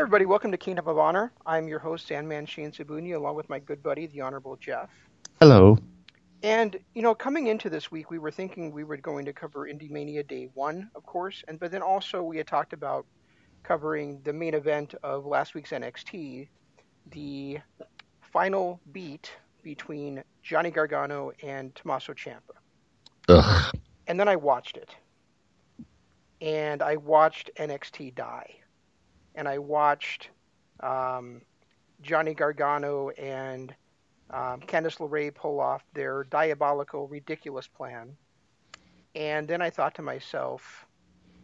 Hey everybody, welcome to Kingdom of Honor. I'm your host, Sandman Shane Sabuni, along with my good buddy, the Honorable Jeff. Hello. And you know, coming into this week, we were thinking we were going to cover Indie Mania Day One, of course, and but then also we had talked about covering the main event of last week's NXT, the final beat between Johnny Gargano and Tommaso Ciampa. Ugh. And then I watched it, and I watched NXT die, and I watched um, Johnny Gargano and um, Candice LeRae pull off their diabolical, ridiculous plan. And then I thought to myself,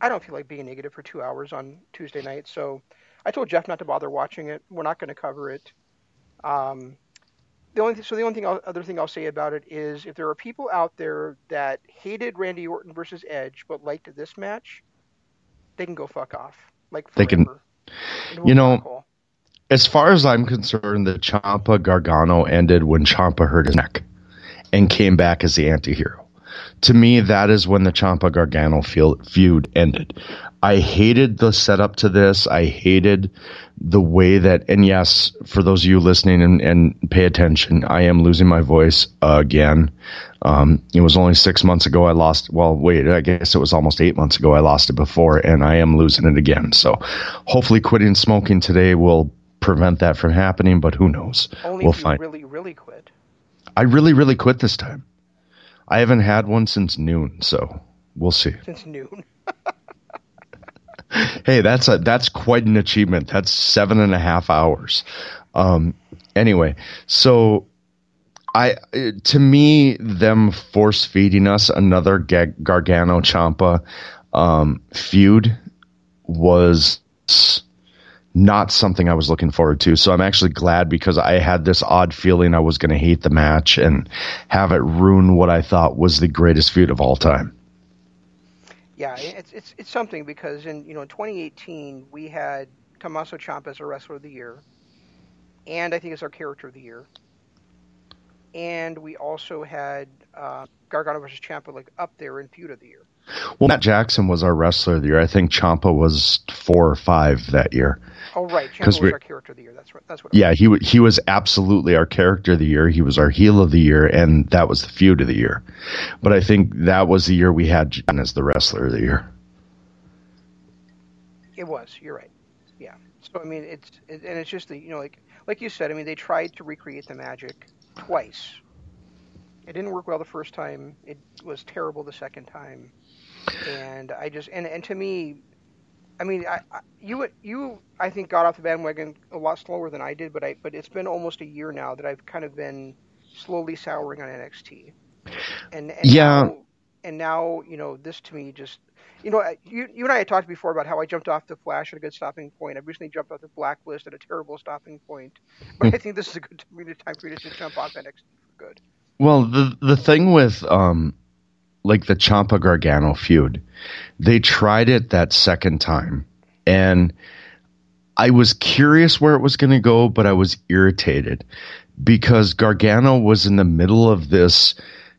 I don't feel like being negative for two hours on Tuesday night, so I told Jeff not to bother watching it. We're not going to cover it. Um, the only so the only thing I'll, other thing I'll say about it is if there are people out there that hated Randy Orton versus Edge but liked this match, they can go fuck off. Like They can- forever. You know- we'll. As far as I'm concerned, the Ciampa Gargano ended when Ciampa hurt his neck and came back as the anti-hero. To me, that is when the Ciampa Gargano feud ended. I hated the setup to this. I hated the way that, and yes, for those of you listening and, and pay attention, I am losing my voice again. Um, it was only six months ago I lost. Well, wait, I guess it was almost eight months ago I lost it before, and I am losing it again. So, hopefully, quitting smoking today will prevent that from happening. But who knows? Only we'll find. really, really quit. I really, really quit this time. I haven't had one since noon, so we'll see. Since noon. Hey, that's a that's quite an achievement. That's seven and a half hours. Um, anyway, so I to me them force feeding us another Gargano Ciampa um, feud was not something I was looking forward to. So I'm actually glad because I had this odd feeling I was going to hate the match and have it ruin what I thought was the greatest feud of all time. Yeah, it's it's it's something because in you know in 2018 we had Tommaso Ciampa as our wrestler of the year, and I think as our character of the year, and we also had uh, Gargano versus Ciampa like up there in feud of the year. Well, Matt Jackson was our wrestler of the year. I think Ciampa was four or five that year. Oh right, 'Cause was we- our character of the year. That's right. That's what. Yeah, he wa- he was absolutely our character of the year. He was our heel of the year, and that was the feud of the year. But I think that was the year we had John as the wrestler of the year. It was. You're right. Yeah. So I mean, it's it, and it's just the you know like like you said. I mean, they tried to recreate the magic twice. It didn't work well the first time. It was terrible the second time. And I just and and to me, I mean, I, I you you I think got off the bandwagon a lot slower than I did, but I but it's been almost a year now that I've kind of been slowly souring on NXT. And, and Yeah. Now, and now you know this to me just you know, you, you and I had talked before about how I jumped off the Flash at a good stopping point. I recently jumped off the Blacklist at a terrible stopping point. But I think this is a good time for you to just jump off NXT for good. Well, the the thing with um, like the Ciampa Gargano feud, they tried it that second time, and I was curious where it was going to go, but I was irritated because Gargano was in the middle of this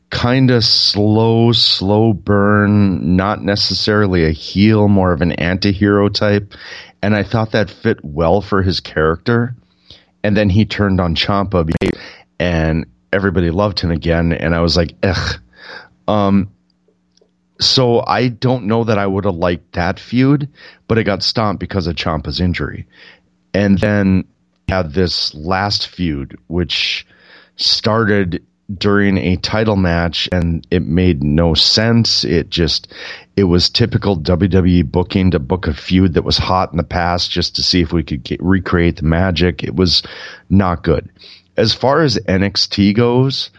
kind of slow, slow burn, not necessarily a heel, more of an anti-hero type. And I thought that fit well for his character. And then he turned on Ciampa and everybody loved him again. And I was like, ugh. Um, so I don't know that I would have liked that feud, but it got stomped because of Ciampa's injury. And then had this last feud, which started during a title match and it made no sense. It just, it was typical WWE booking to book a feud that was hot in the past just to see if we could get, recreate the magic. It was not good. As far as NXT goes,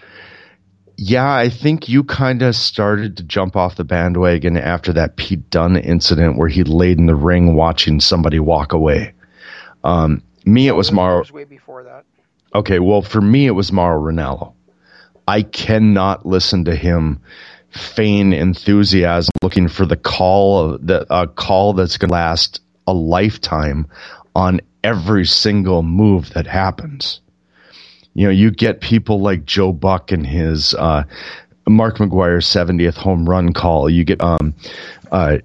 yeah, I think you kind of started to jump off the bandwagon after that Pete Dunne incident where he laid in the ring watching somebody walk away. Um, me, it was It Mauro. was way before that. Okay, well, for me, it was Mauro Ranallo. I cannot listen to him feign enthusiasm, looking for the call, the a call that's going to last a lifetime on every single move that happens. You know, you get people like Joe Buck and his uh, Mark McGwire's 70th home run call. You get um, uh,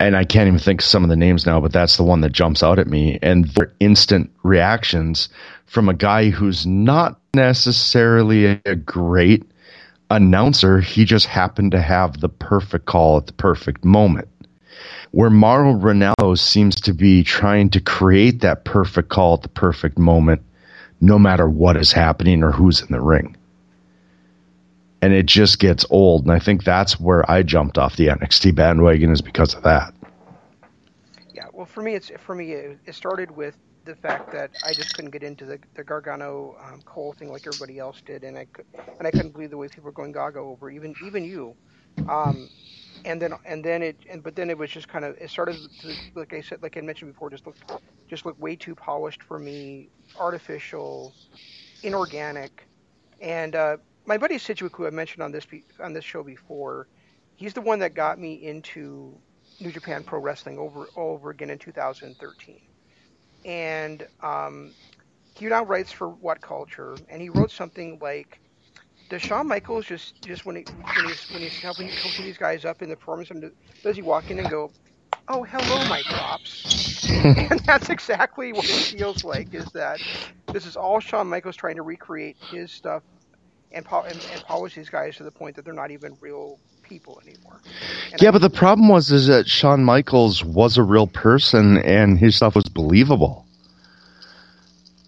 and I can't even think of some of the names now, but that's the one that jumps out at me. And their instant reactions from a guy who's not necessarily a great announcer. He just happened to have the perfect call at the perfect moment. Where Mauro Ranallo seems to be trying to create that perfect call at the perfect moment, no matter what is happening or who's in the ring and it just gets old. And I think that's where I jumped off the NXT bandwagon is because of that. Yeah, well, for me, it's for me it, started with the fact that I just couldn't get into the, the Gargano um, Cole thing like everybody else did, and I could, and I couldn't believe the way people were going Gaga over even even you. Um, and then and then it and but then it was just kind of it started to, like I said like I mentioned before just looked just looked way too polished for me, artificial, inorganic, and uh, my buddy Sidgwick, who I mentioned on this on this show before, he's the one that got me into New Japan Pro Wrestling over over again in 2013. And um, he now writes for What Culture, and he wrote something like, "Does Shawn Michaels just just when he when he's when he's helping coaching these guys up in the performance, does he walk in and go, oh hello my props?" and that's exactly what it feels like. Is that this is all Shawn Michaels trying to recreate his stuff and, po- and, and polish these guys to the point that they're not even real people anymore. And yeah, I, but the problem was is that Shawn Michaels was a real person and his stuff was believable.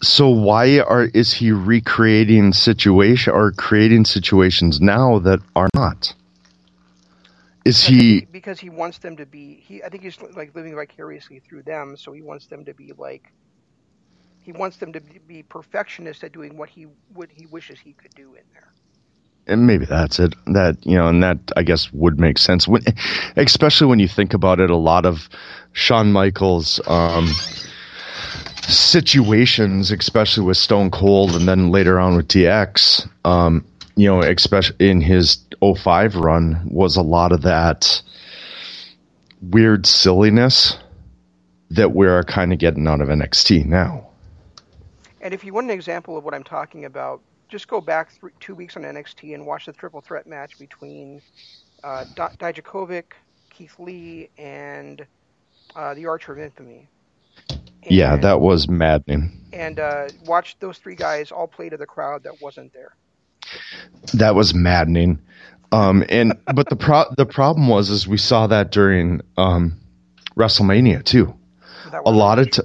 So why are is he recreating situation or creating situations now that are not? Is he because he wants them to be he I think he's like living vicariously through them, so he wants them to be like he wants them to be perfectionists at doing what he would he wishes he could do in there. And maybe that's it. That you know, and that I guess would make sense. When, especially when you think about it, a lot of Shawn Michaels. Um, situations, especially with Stone Cold and then later on with DX, um, you know, especially in his 05 run, was a lot of that weird silliness that we're kind of getting out of NXT now. And if you want an example of what I'm talking about, just go back th- two weeks on NXT and watch the triple threat match between uh, D- Dijakovic, Keith Lee, and uh, the Archer of Infamy. And, yeah, that was maddening. And uh, watch those three guys all play to the crowd that wasn't there. That was maddening. Um, and but the pro- the problem was is we saw that during um, WrestleMania too. A lot of t-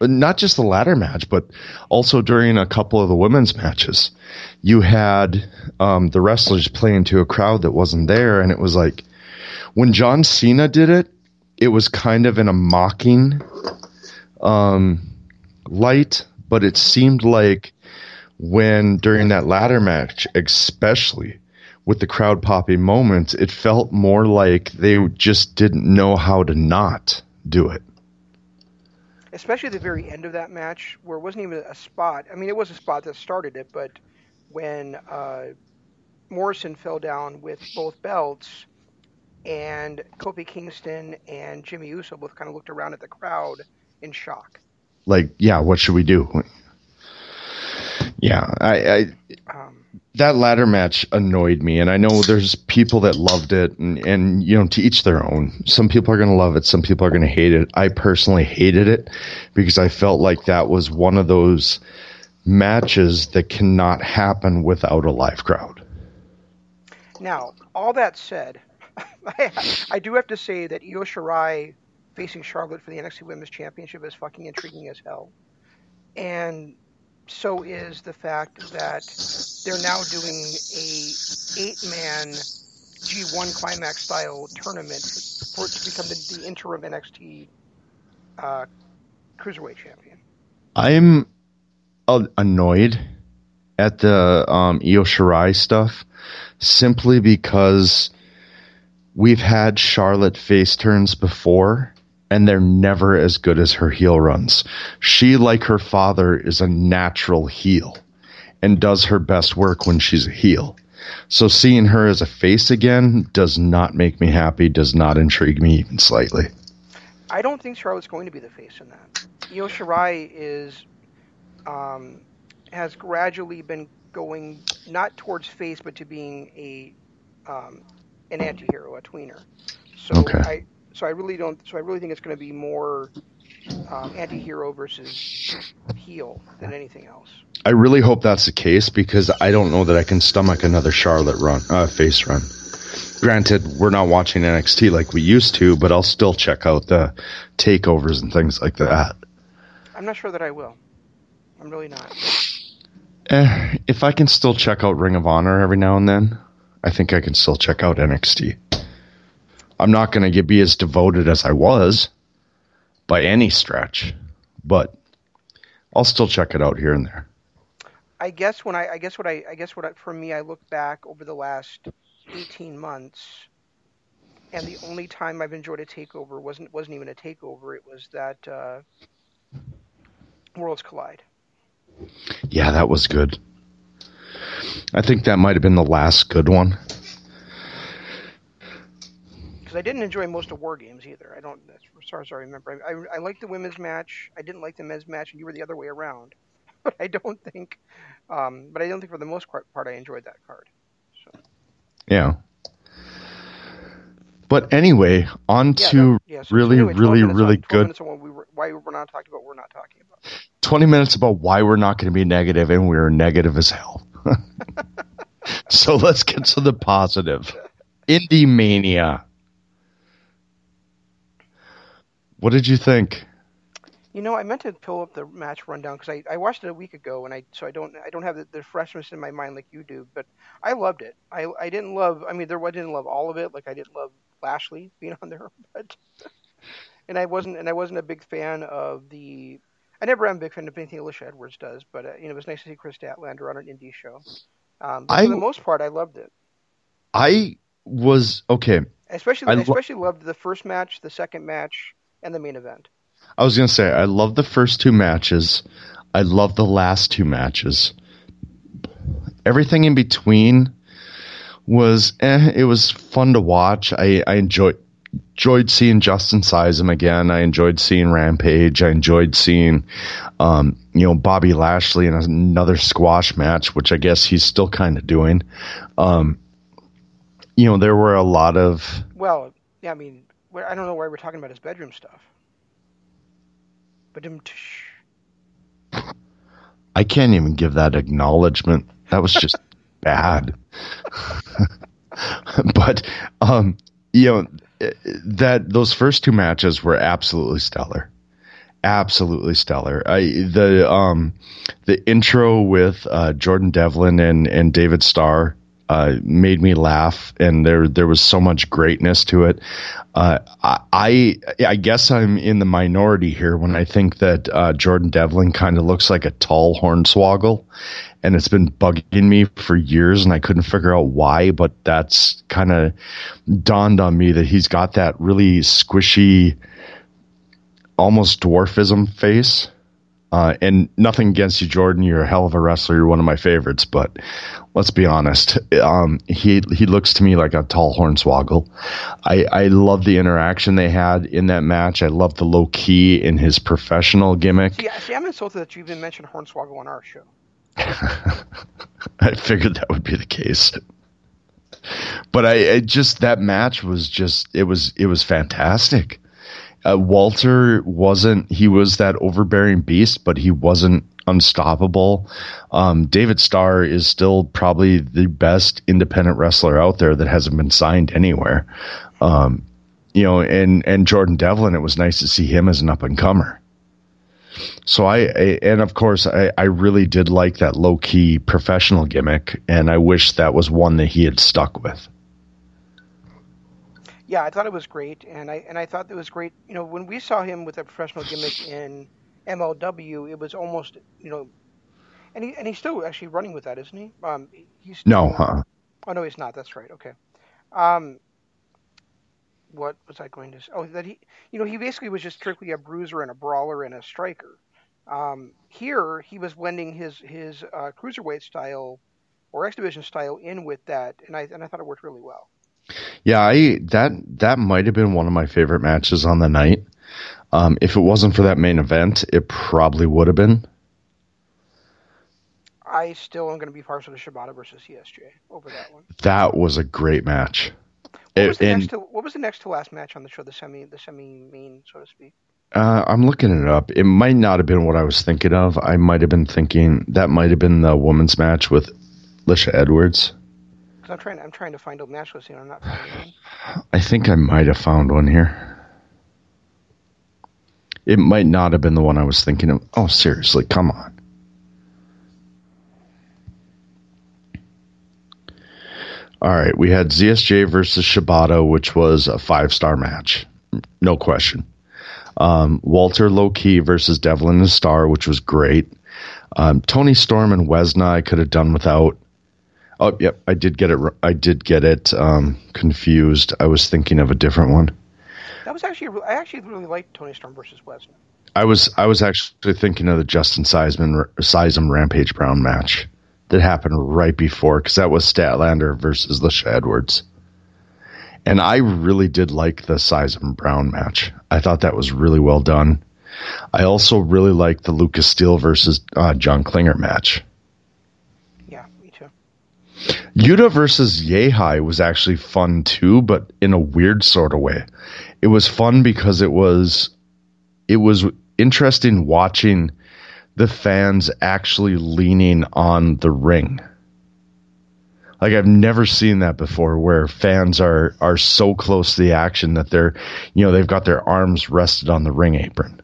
not just the ladder match, but also during a couple of the women's matches, you had um, the wrestlers playing to a crowd that wasn't there, and it was like when John Cena did it, it was kind of in a mocking um, light, but it seemed like when during that ladder match, especially with the crowd popping moments, it felt more like they just didn't know how to not do it especially the very end of that match where it wasn't even a spot. I mean, it was a spot that started it, but when uh, Morrison fell down with both belts, and Kofi Kingston and Jimmy Uso both kind of looked around at the crowd in shock. Like, yeah, what should we do? Yeah, I, I um, that ladder match annoyed me, and I know there's people that loved it, and, and you know, to each their own. Some people are going to love it, some people are going to hate it. I personally hated it because I felt like that was one of those matches that cannot happen without a live crowd. Now, all that said, I, I do have to say that Io Shirai facing Charlotte for the NXT Women's Championship is fucking intriguing as hell. And so is the fact that they're now doing a eight man G1 climax style tournament for it to become the, the interim NXT uh, cruiserweight champion. I'm uh, annoyed at the um, Io Shirai stuff simply because we've had Charlotte face turns before and they're never as good as her heel runs. She, like her father, is a natural heel and does her best work when she's a heel. So seeing her as a face again does not make me happy, does not intrigue me even slightly. I don't think Charlotte's going to be the face in that. Io Shirai is um, has gradually been going not towards face, but to being a um, an anti-hero, a tweener. So okay. I so I really don't. So I really think it's going to be more um, anti-hero versus heel than anything else. I really hope that's the case because I don't know that I can stomach another Charlotte run, uh, face run. Granted, we're not watching NXT like we used to, but I'll still check out the takeovers and things like that. I'm not sure that I will. I'm really not. Eh, if I can still check out Ring of Honor every now and then, I think I can still check out NXT. I'm not going to be as devoted as I was by any stretch, but I'll still check it out here and there. I guess when I, I guess what I, I guess what I, for me, I look back over the last 18 months, and the only time I've enjoyed a takeover wasn't wasn't even a takeover. It was that uh, Worlds Collide. Yeah, that was good. I think that might have been the last good one. Because I didn't enjoy most of War Games either. I don't, as far as I remember. I, I, I liked the women's match. I didn't like the men's match, and you were the other way around. But I don't think, um, but I don't think for the most part, part I enjoyed that card. So. Yeah. But anyway, on Yeah, to no, yeah, so- really, anyway, really, really on, good we were, why we're not talking about. We're not talking about. 20 minutes about why we're not going to be negative, and we're negative as hell. so let's get to the positive. Indie Mania. What did you think? You know, I meant to pull up the match rundown because I, I watched it a week ago, and I so I don't I don't have the, the freshness in my mind like you do. But I loved it. I I didn't love. I mean, there I didn't love all of it. Like I didn't love Lashley being on there, but and I wasn't and I wasn't a big fan of the. I never am a big fan of anything Alisha Edwards does, but uh, you know it was nice to see Kris Statlander on an indie show. Um, I- for the most part, I loved it. I was okay. Especially I lo- especially loved the first match, the second match, and the main event. I was going to say, I love the first two matches. I love the last two matches. Everything in between was, eh, it was fun to watch. I, I enjoyed, enjoyed seeing Justin Sysum again. I enjoyed seeing Rampage. I enjoyed seeing, um, you know, Bobby Lashley in another squash match, which I guess he's still kind of doing. Um, you know, there were a lot of, Well, yeah, I mean, we're- I don't know why we're talking about his bedroom stuff. But I can't even give that acknowledgement. That was just bad. but um, you know that those first two matches were absolutely stellar. Absolutely stellar. I the um the intro with uh, Jordan Devlin and and David Starr uh, made me laugh, and there there was so much greatness to it. Uh, I I guess I'm in the minority here when I think that uh, Jordan Devlin kind of looks like a tall hornswoggle, and it's been bugging me for years, and I couldn't figure out why. But that's kind of dawned on me that he's got that really squishy, almost dwarfism face. Uh, and nothing against you, Jordan. You're a hell of a wrestler. You're one of my favorites. But let's be honest. Um, he he looks to me like a tall hornswoggle. I I love the interaction they had in that match. I love the Low Ki in his professional gimmick. see, see, I'm insulted that you even mentioned Hornswoggle on our show. I figured that would be the case. But I, I just that match was just it was it was fantastic. Uh, Walter wasn't he was that overbearing beast, but he wasn't unstoppable. Um, David Starr is still probably the best independent wrestler out there that hasn't been signed anywhere. Um, you know, and and Jordan Devlin, it was nice to see him as an up and comer. So I, I and of course I, I really did like that Low Ki professional gimmick, and I wish that was one that he had stuck with. Yeah, I thought it was great, and I and I thought it was great. You know, when we saw him with a professional gimmick in MLW, it was almost you know, and he and he's still actually running with that, isn't he? Um, he's No, huh? Oh no, he's not. That's right. Okay. Um, what was I going to say? Oh, that he, you know, he basically was just strictly a bruiser and a brawler and a striker. Um, here, he was blending his his uh, cruiserweight style or X Division style in with that, and I and I thought it worked really well. Yeah, I that that might have been one of my favorite matches on the night. Um, if it wasn't for that main event, it probably would have been. I still am going to be partial to Shibata versus ZSJ over that one. That was a great match. What was, the and- next to, what was the next to last match on the show? The semi, the semi main, so to speak. Uh, I'm looking it up. It might not have been what I was thinking of. I might have been thinking that might have been the women's match with Lisha Edwards. I'm trying, I'm trying to find a match listing. I'm not. I think I might have found one here. It might not have been the one I was thinking of. Oh, seriously, come on. All right, we had ZSJ versus Shibata, which was a five star match. No question. Um, Walter Low Ki versus Devlin and Starr, which was great. Um, Toni Storm and Wesna, I could have done without. Oh, yep, I did get it. I did get it um, confused. I was thinking of a different one. That was actually, I actually really liked Toni Storm versus Wesna. I was I was actually thinking of the Justin Seisman Sysum Rampage Brown match that happened right before because that was Statlander versus Lisha Edwards, and I really did like the Sysum Brown match. I thought that was really well done. I also really liked the Lucas Steele versus uh, John Klinger match. Yuta versus Yehai was actually fun too, but in a weird sort of way. It was fun because it was it was interesting watching the fans actually leaning on the ring. Like I've never seen that before where fans are are so close to the action that they're you know, they've got their arms rested on the ring apron.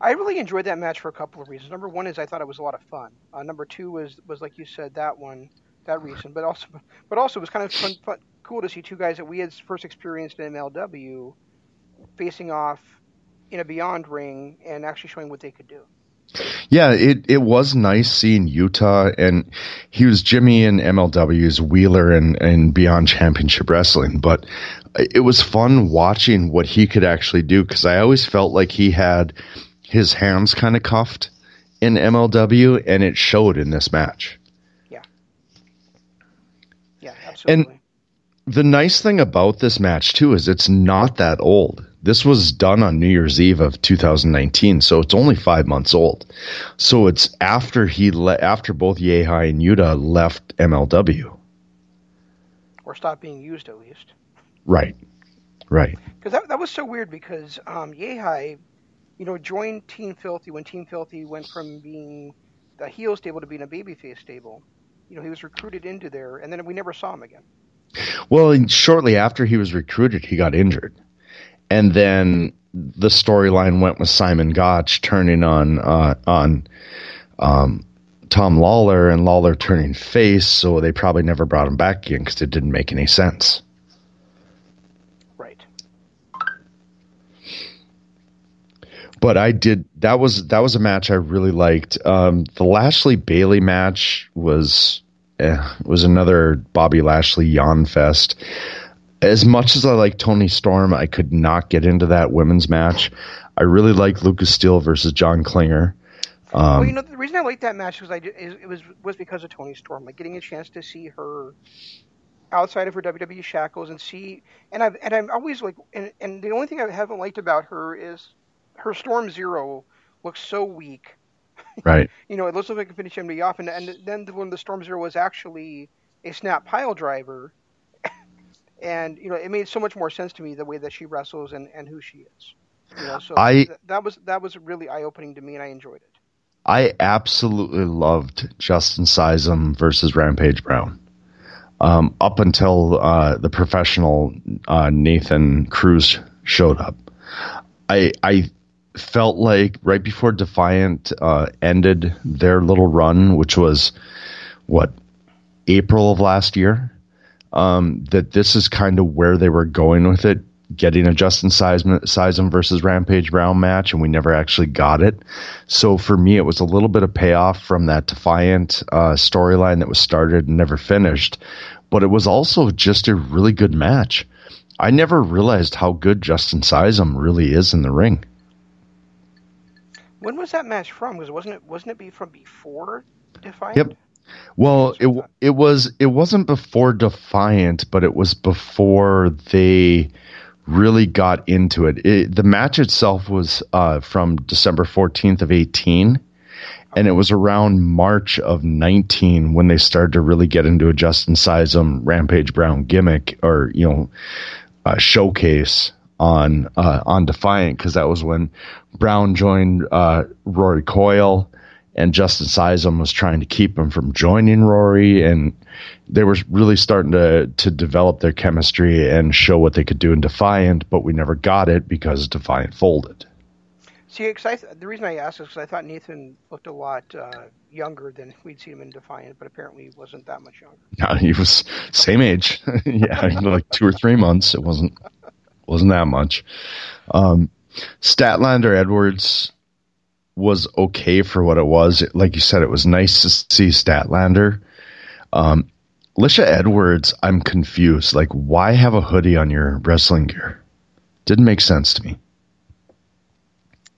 I really enjoyed that match for a couple of reasons. Number one is I thought it was a lot of fun. Uh, number two was was like you said that one, that reason, but also but also it was kind of fun, fun, cool to see two guys that we had first experienced in MLW facing off in a Beyond ring and actually showing what they could do. Yeah, it, it was nice seeing Yuta and he was Jimmy in MLW's Wheeler and, and Beyond Championship Wrestling, but it was fun watching what he could actually do because I always felt like he had his hands kind of cuffed in MLW and it showed in this match. Absolutely. The nice thing about this match too is it's not that old. This was done on New Year's Eve of 2019, so it's only five months old. So it's after he le- after both Yehai and Yuta left MLW. or stopped being used at least. Right, right. Because that, that was so weird because um, Yehai, you know, joined Team Filthy when Team Filthy went from being the heel stable to being a babyface stable. You know, he was recruited into there, and then we never saw him again. Well, shortly after he was recruited, he got injured, and then the storyline went with Simon Gotch turning on uh, on um, Tom Lawlor and Lawlor turning face. So they probably never brought him back again because it didn't make any sense. Right. But I did that was that was a match I really liked. Um, the Lashley Bailey match was eh, was another Bobby Lashley yawn fest. As much as I like Toni Storm, I could not get into that women's match. I really like Lucas Steele versus John Klinger. Um, well, you know, the reason I liked that match was I did, it was was because of Toni Storm, like getting a chance to see her outside of her WWE shackles and see, and I've and I'm always like, and and the only thing I haven't liked about her is her Storm Zero looks so weak. right. You know, it looks like it can finish somebody off, and and then when the Storm Zero was actually a snap pile driver, and you know, it made so much more sense to me the way that she wrestles and and who she is. You know, so I- th- that was that was really eye opening to me, and I enjoyed it. I absolutely loved Justin Sysum versus Rampage Brown. Um, up until uh, the professional uh, Nathan Cruz showed up, I I felt like right before Defiant uh, ended their little run, which was what April of last year, um, that this is kind of where they were going with it, getting a Justin Sysum, versus Rampage Brown match, and we never actually got it. So for me, it was a little bit of payoff from that Defiant uh, storyline that was started and never finished, but it was also just a really good match. I never realized how good Justin Sysum really is in the ring. When was that match from? Because wasn't it wasn't it be from before Defiant? Yep. Well, it it was it wasn't before Defiant, but it was before they really got into it. it the match itself was uh, from December fourteenth of eighteen, And it was around March of 19 when they started to really get into a Justin Sysum Rampage Brown gimmick or, you know, uh, showcase on uh, on Defiant because that was when Brown joined uh, Rory Coyle and Justin Sysum was trying to keep him from joining Rory, and they were really starting to to develop their chemistry and show what they could do in Defiant, but we never got it because Defiant folded. See, I, the reason I asked is because I thought Nathan looked a lot uh, younger than we'd seen him in Defiant, but apparently he wasn't that much younger. No, he was same age. yeah, like two or three months. It wasn't wasn't that much. Um, Statlander Edwards was okay for what it was. Like you said, it was nice to see Statlander. Um, Lisha Edwards, I'm confused. Like, why have a hoodie on your wrestling gear? Didn't make sense to me.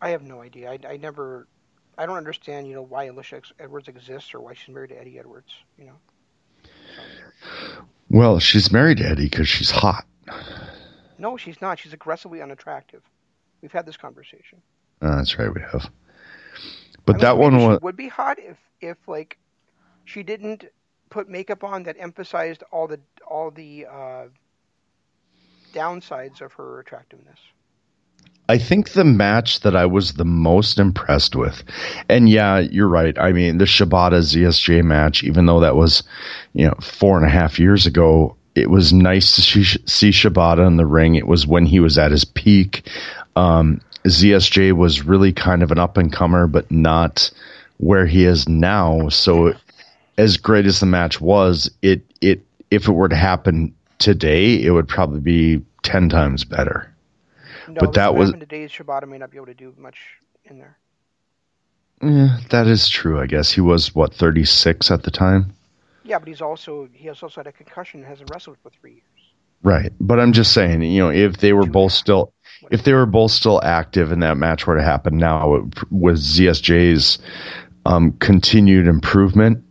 I have no idea. I, I never, I don't understand. You know why Alisha Edwards exists or why she's married to Eddie Edwards. You know. Well, she's married to Eddie because she's hot. No, she's not. She's aggressively unattractive. We've had this conversation. Uh, that's right, we have. But I mean, that one was would be hot if if like she didn't put makeup on that emphasized all the all the uh, downsides of her attractiveness. I think the match that I was the most impressed with, and yeah, you're right. I mean, the Shibata ZSJ match, even though that was, you know, four and a half years ago, it was nice to see, see Shibata in the ring. It was when he was at his peak. Um, ZSJ was really kind of an up and comer, but not where he is now. So, as great as the match was, it it if it were to happen today, it would probably be ten times better. No, but that was today. Shibata may not be able to do much in there. Yeah, that is true. I guess he was what thirty six at the time. Yeah, but he's also he has also had a concussion and hasn't wrestled for three years. Right, but I'm just saying, you know, if they were both still if they were both still active and that match were to happen now with ZSJ's um, continued improvement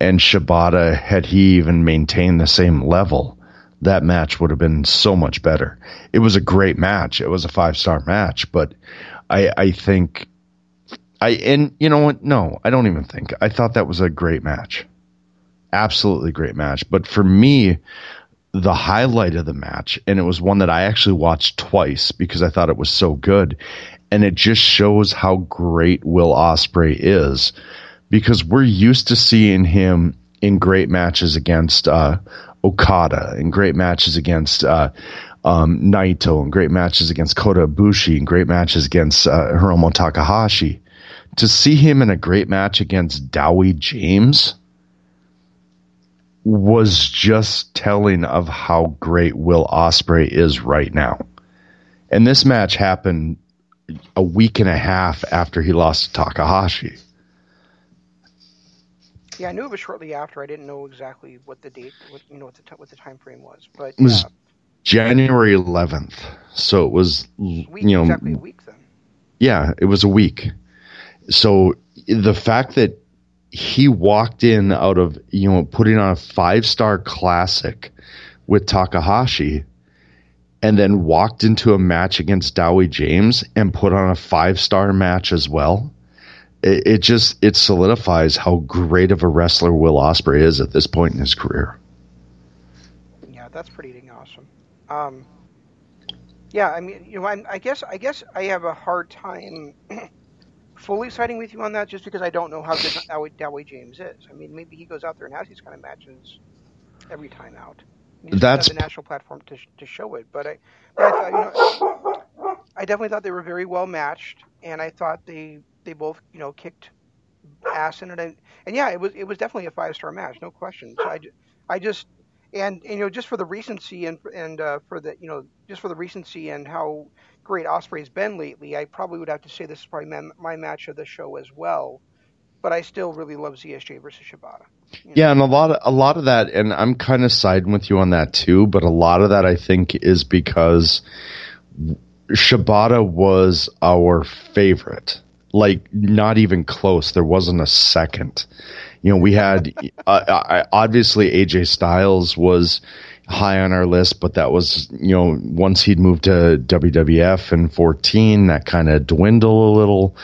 and Shibata, had he even maintained the same level, that match would have been so much better. It was a great match. It was a five star match, but I, I think I and you know what? No, I don't even think. I thought that was a great match. Absolutely great match. But for me, the highlight of the match, and it was one that I actually watched twice because I thought it was so good. And it just shows how great Will Ospreay is because we're used to seeing him in great matches against uh, Okada, in great matches against uh, um, Naito, and great matches against Kota Ibushi, and great matches against uh, Hiromu Takahashi. To see him in a great match against Dowie James was just telling of how great Will Ospreay is right now. And this match happened a week and a half after he lost to Takahashi. Yeah, I knew it was shortly after. I didn't know exactly what the date, what, you know, what the t- what the time frame was. But it was yeah. January 11th, so it was week, you know exactly a week then. Yeah, it was a week. So the fact that he walked in out of you know putting on a five star classic with Takahashi and then walked into a match against Dowie James and put on a five star match as well. It, it, just it solidifies how great of a wrestler Will Ospreay is at this point in his career. Yeah, that's pretty dang awesome. Um, yeah, I mean, you know, I'm, I guess I guess I have a hard time fully siding with you on that just because I don't know how good Dowie James is. I mean, maybe he goes out there and has these kind of matches every time out. That's the national platform to, to show it. But I, but I thought, you know, I definitely thought they were very well matched, and I thought they they both you know kicked ass in it. And, and yeah, it was it was definitely a five star match, no question. So I, I just and, and you know just for the recency and and uh, for the you know just for the recency and how great Ospreay's been lately, I probably would have to say this is probably my, my match of the show as well. But I still really love ZSJ versus Shibata. You know? Yeah, and a lot of a lot of that, and I'm kind of siding with you on that too. But a lot of that, I think, is because Shibata was our favorite. Like, not even close. There wasn't a second. You know, we had uh, uh obviously AJ Styles was high on our list, but that was, you know, once he'd moved to WWF in 14, that kind of dwindled a little.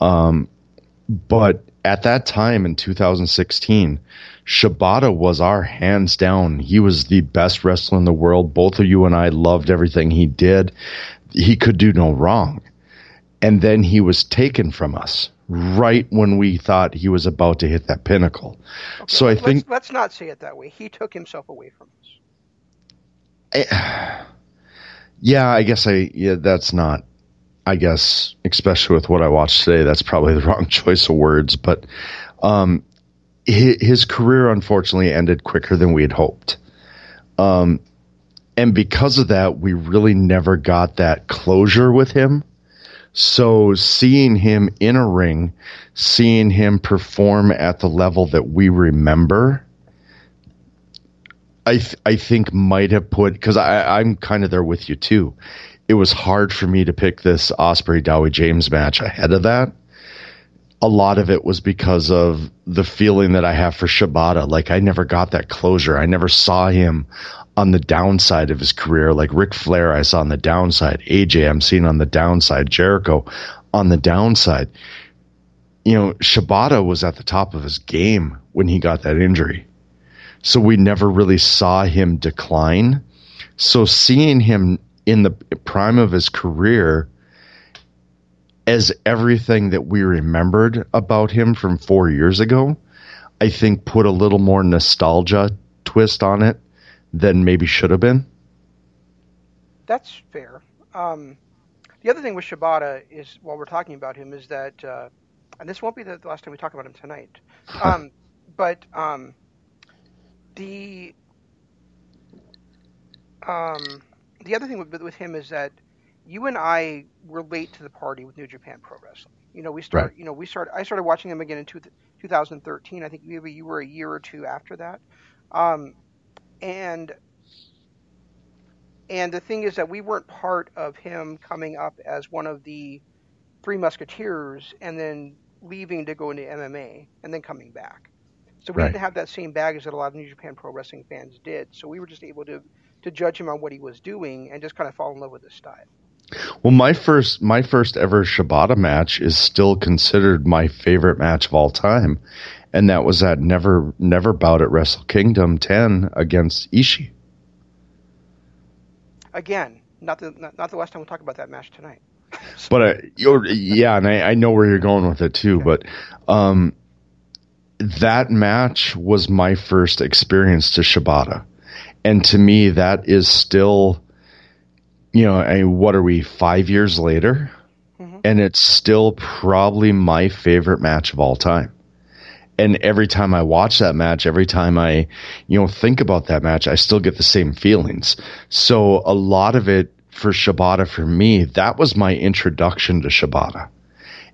Um, but at that time in 2016, Shibata was our hands down. He was the best wrestler in the world. Both of you and I loved everything he did. He could do no wrong. And then he was taken from us right when we thought he was about to hit that pinnacle. Okay, so I let's, think let's not say it that way. He took himself away from us. I, yeah, I guess I yeah that's not I guess, especially with what I watched today, that's probably the wrong choice of words. But um, his, his, career unfortunately ended quicker than we had hoped. Um, and because of that, we really never got that closure with him. So seeing him in a ring, seeing him perform at the level that we remember, I th- I think might have put because I I'm kind of there with you too it was hard for me to pick this Ospreay Dowie James match ahead of that. A lot of it was because of the feeling that I have for Shibata. Like I never got that closure. I never saw him on the downside of his career. Like Ric Flair, I saw on the downside. AJ, I'm seeing on the downside. Jericho on the downside. You know, Shibata was at the top of his game when he got that injury. So we never really saw him decline. So seeing him in the prime of his career as everything that we remembered about him from four years ago, I think put a little more nostalgia twist on it than maybe should have been. That's fair. Um, the other thing with Shibata is, while we're talking about him, is that, uh, and this won't be the last time we talk about him tonight, um, but um, the um, the other thing with, with him is that you and I were late to the party with New Japan Pro Wrestling. You know, we started. Right. You know, we started. I started watching them again in two, 2013. I think maybe you were a year or two after that. Um, and and the thing is that we weren't part of him coming up as one of the three musketeers and then leaving to go into MMA and then coming back. So we right. didn't have that same baggage that a lot of New Japan Pro Wrestling fans did. So we were just able to to judge him on what he was doing and just kind of fall in love with his style. Well, my first my first ever Shibata match is still considered my favorite match of all time, and that was that never never bout at Wrestle Kingdom 10 against Ishii. Again, not the not, not the last time we'll talk about that match tonight. but uh, yeah, and I, I, know where you're going with it too. But um, that match was my first experience to Shibata and to me that is still you know I what are we five years later mm-hmm. and it's still probably my favorite match of all time and every time I watch that match, every time I, you know, think about that match, I still get the same feelings. So a lot of it for Shibata for me, that was my introduction to Shibata.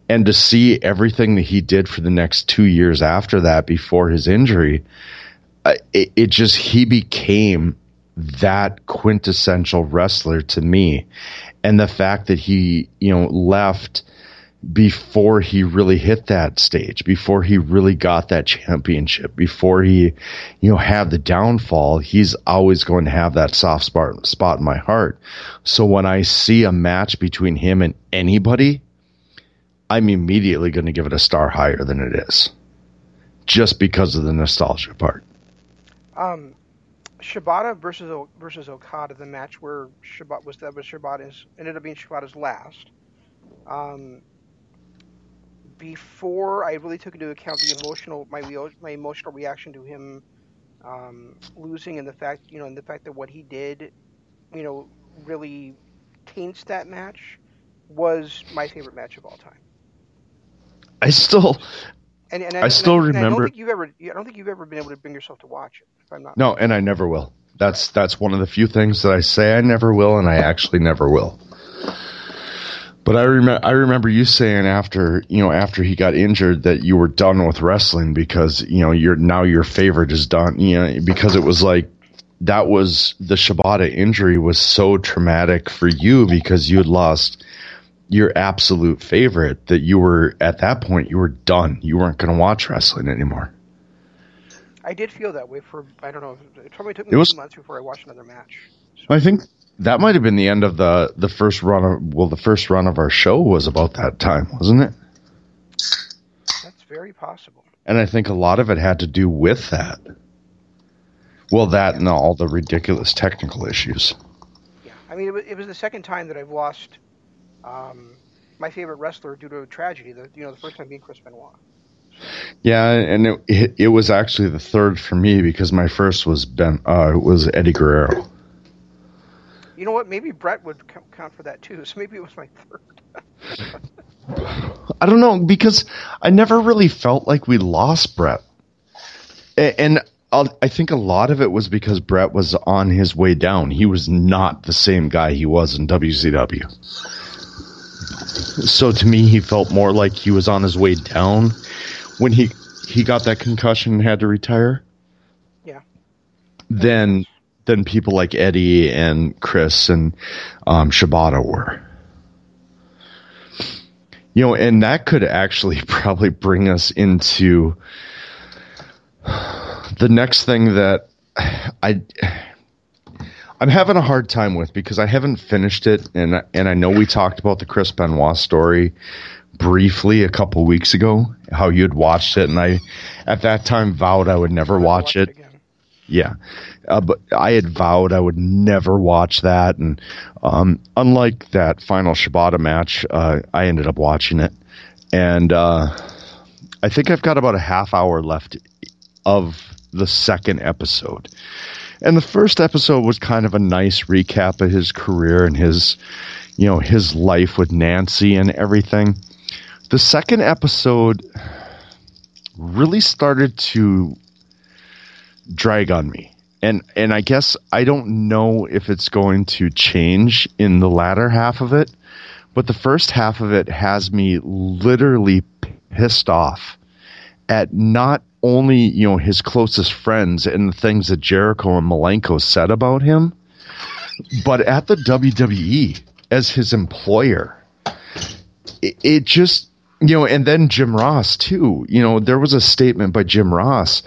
And to see everything that he did for the next two years after that before his injury, it, it just he became that quintessential wrestler to me, and the fact that he you know left before he really hit that stage, before he really got that championship, before he, you know, had the downfall, he's always going to have that soft spot, spot in my heart. So when I see a match between him and anybody, I'm immediately going to give it a star higher than it is. Just because of the nostalgia part. Um, Shibata versus versus Okada, the match where Shibata was that was Shibata's ended up being Shibata's last. Um, before I really took into account the emotional my my emotional reaction to him um, losing and the fact you know and the fact that what he did, you know, really taints that match was my favorite match of all time. I still and, and I, I still and remember. I don't think you've ever. I don't think you've ever been able to bring yourself to watch it. If I'm not. No, and I never will. That's that's one of the few things that I say I never will, and I actually never will. But I remember I remember you saying after you know after he got injured that you were done with wrestling because you know you're now your favorite is done. You know because it was like that was the Shibata injury was so traumatic for you because you had lost your absolute favorite that you were at that point you were done. You weren't going to watch wrestling anymore. I did feel that way for I don't know. It probably took me it was, two months before I watched another match. So. I think that might have been the end of the the first run of well the first run of our show was about that time, wasn't it? That's very possible. And I think a lot of it had to do with that. Well, that and all the ridiculous technical issues. Yeah, I mean, it was, it was the second time that I've lost um, my favorite wrestler due to a tragedy. The you know the first time being Chris Benoit. Yeah, and it, it, it was actually the third for me because my first was Ben uh, was Eddie Guerrero. You know what? Maybe Brett would count for that too. So maybe it was my third. I don't know because I never really felt like we lost Brett, and I think a lot of it was because Brett was on his way down. He was not the same guy he was in WCW. So to me, he felt more like he was on his way down when he he got that concussion and had to retire. Yeah. Then than people like Eddie and Chris and um, Shibata were. You know, and that could actually probably bring us into the next thing that I I'm having a hard time with because I haven't finished it, and and I know we talked about the Chris Benoit story briefly a couple weeks ago, how you'd watched it, and I at that time vowed I would never watch, watch it. it yeah, uh, but I had vowed I would never watch that, and um, unlike that final Shibata match, uh, I ended up watching it, and uh, I think I've got about a half hour left of the second episode. And the first episode was kind of a nice recap of his career and his, you know, his life with Nancy and everything. The second episode really started to drag on me. And and I guess I don't know if it's going to change in the latter half of it, but the first half of it has me literally pissed off at not only you know his closest friends and the things that Jericho and Malenko said about him, but at the WWE as his employer. It, it just you know, and then Jim Ross too. You know, there was a statement by Jim Ross,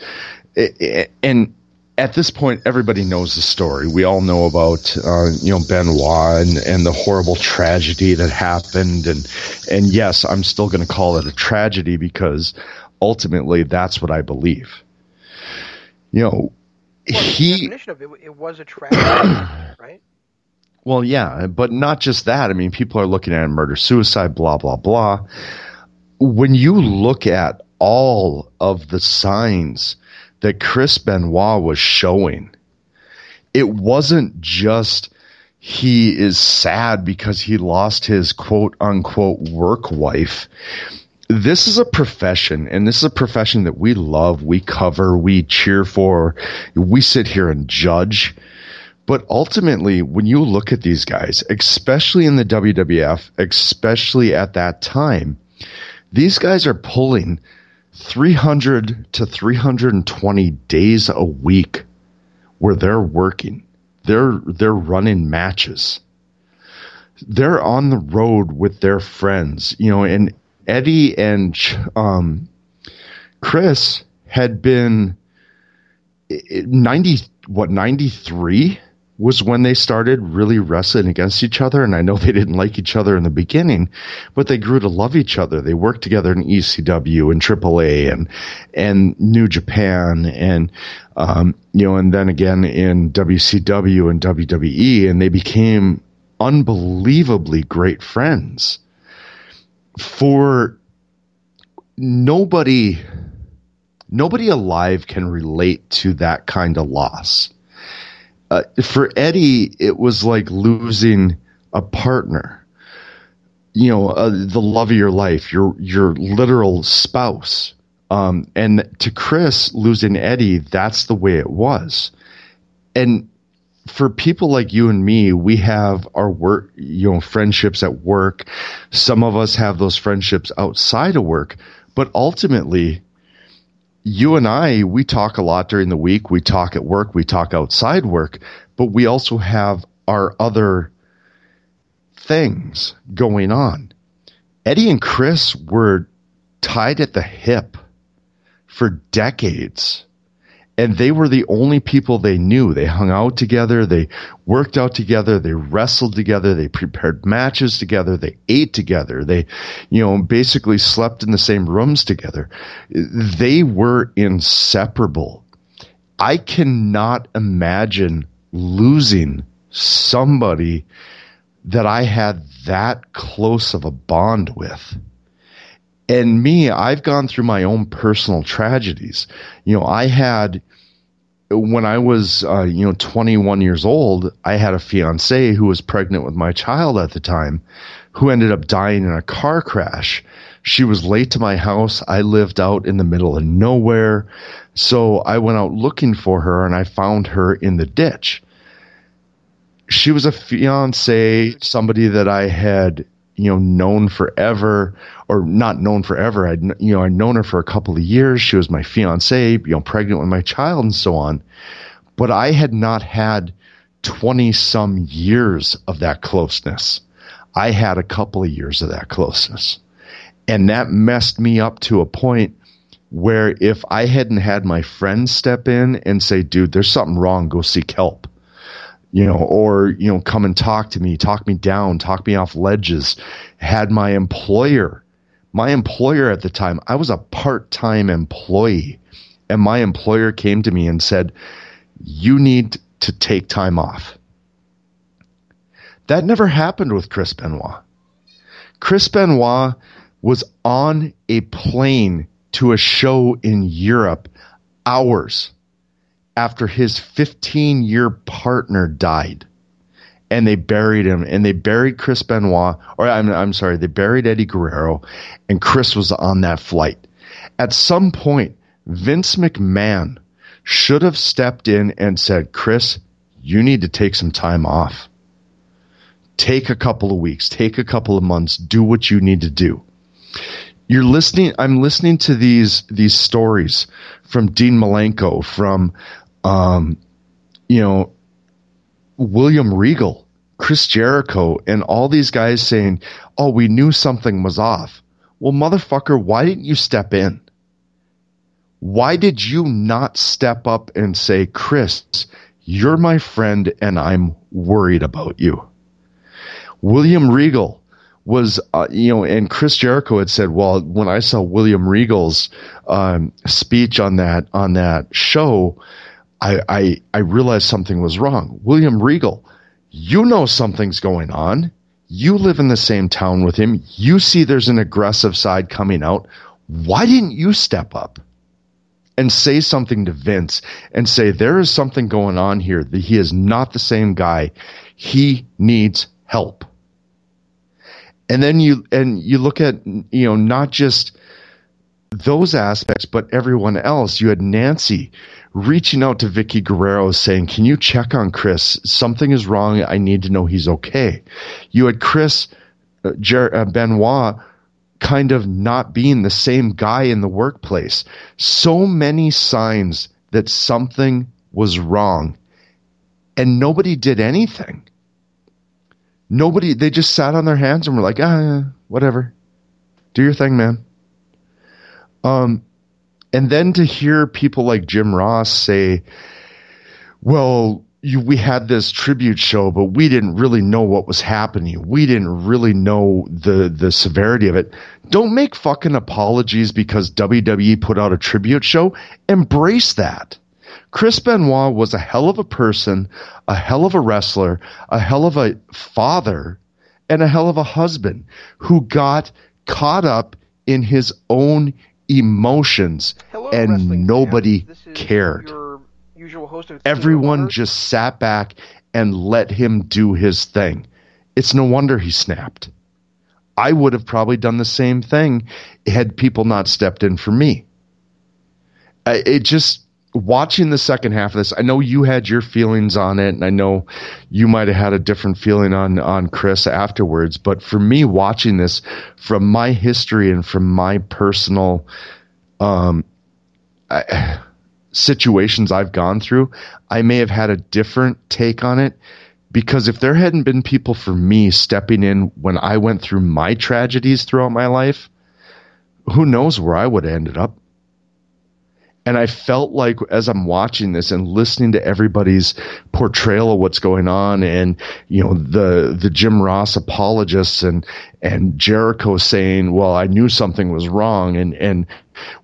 and at this point, everybody knows the story. We all know about uh, you know Benoit and, and the horrible tragedy that happened, and and yes, I'm still going to call it a tragedy because ultimately that's what I believe. You know, well, he definition of it, it was a tragedy, right? Well, yeah, but not just that. I mean, people are looking at murder, suicide, blah blah blah. When you look at all of the signs that Chris Benoit was showing, it wasn't just he is sad because he lost his quote unquote work wife this is a profession and this is a profession that we love, we cover, we cheer for, we sit here and judge. But ultimately, when you look at these guys, especially in the WWF, especially at that time, these guys are pulling 300 to 320 days a week where they're working. They're, they're running matches. They're on the road with their friends, you know, and Eddie and um, Chris had been 90 what 93 was when they started really wrestling against each other and I know they didn't like each other in the beginning but they grew to love each other. They worked together in ECW and AAA and and New Japan and um, you know and then again in WCW and WWE and they became unbelievably great friends for nobody nobody alive can relate to that kind of loss. Uh, for Eddie, it was like losing a partner. You know, uh, the love of your life, your your literal spouse. Um, and to Chris, losing Eddie, that's the way it was. And for people like you and me, we have our work, you know, friendships at work. Some of us have those friendships outside of work, but ultimately, you and I, we talk a lot during the week. We talk at work, we talk outside work, but we also have our other things going on. Eddie and Chris were tied at the hip for decades and they were the only people they knew. They hung out together, they worked out together, they wrestled together, they prepared matches together, they ate together, they, you know, basically slept in the same rooms together. They were inseparable. I cannot imagine losing somebody that I had that close of a bond with and me, I've gone through my own personal tragedies. You know, I had when I was uh, you know 21 years old, I had a fiance who was pregnant with my child at the time, who ended up dying in a car crash. She was late to my house. I lived out in the middle of nowhere, so I went out looking for her, and I found her in the ditch. She was a fiance, somebody that I had you know known forever or not known forever. I'd you know i'd known her for a couple of years. She was my fiance you know pregnant with my child and so on. But i had not had 20 some years of that closeness. I had a couple of years of that closeness. And that messed me up to a point where if i hadn't had my friends step in and say dude there's something wrong. Go seek help you know, or, you know, come and talk to me, talk me down, talk me off ledges. Had my employer, my employer at the time, I was a part time employee, and my employer came to me and said, You need to take time off. That never happened with Chris Benoit. Chris Benoit was on a plane to a show in Europe hours after his 15 year partner died and they buried him and they buried Chris Benoit or I'm, I'm sorry, they buried Eddie Guerrero and Chris was on that flight. At some point, Vince McMahon should have stepped in and said, Chris, you need to take some time off. Take a couple of weeks, take a couple of months, do what you need to do. You're listening, I'm listening to these, these stories from Dean Malenko, from um, you know, William Regal, Chris Jericho, and all these guys saying, "Oh, we knew something was off." Well, motherfucker, why didn't you step in? Why did you not step up and say, "Chris, you're my friend and I'm worried about you." William Regal was, uh, you know, and Chris Jericho had said, "Well, when I saw William Regal's um, speech on that on that show, I, I, I realized something was wrong. William Regal, you know something's going on. You live in the same town with him. You see there's an aggressive side coming out. Why didn't you step up and say something to Vince and say, there is something going on here that he is not the same guy. He needs help. And then you, and you look at, you know, not just those aspects, but everyone else. You had Nancy reaching out to Vicky Guerrero saying, Can you check on Chris? Something is wrong. I need to know he's okay. You had Chris uh, Jer- uh, Benoit kind of not being the same guy in the workplace. So many signs that something was wrong, and nobody did anything. Nobody, they just sat on their hands and were like, ah, whatever. Do your thing, man. Um, and then to hear people like Jim Ross say, well, you, we had this tribute show, but we didn't really know what was happening. We didn't really know the, the severity of it. Don't make fucking apologies because WWE put out a tribute show. Embrace that. Chris Benoit was a hell of a person, a hell of a wrestler, a hell of a father, and a hell of a husband who got caught up in his own emotions, Hello, and nobody cared. Everyone just sat back and let him do his thing. It's no wonder he snapped. I would have probably done the same thing had people not stepped in for me. It just watching the second half of this, I know you had your feelings on it, and I know you might have had a different feeling on on Chris afterwards. But for me, watching this from my history and from my personal um, I, situations I've gone through, I may have had a different take on it. Because if there hadn't been people for me stepping in when I went through my tragedies throughout my life, who knows where I would have ended up And I felt like as I'm watching this and listening to everybody's portrayal of what's going on and, you know, the, the Jim Ross apologists and, and Jericho saying, well, I knew something was wrong. And, and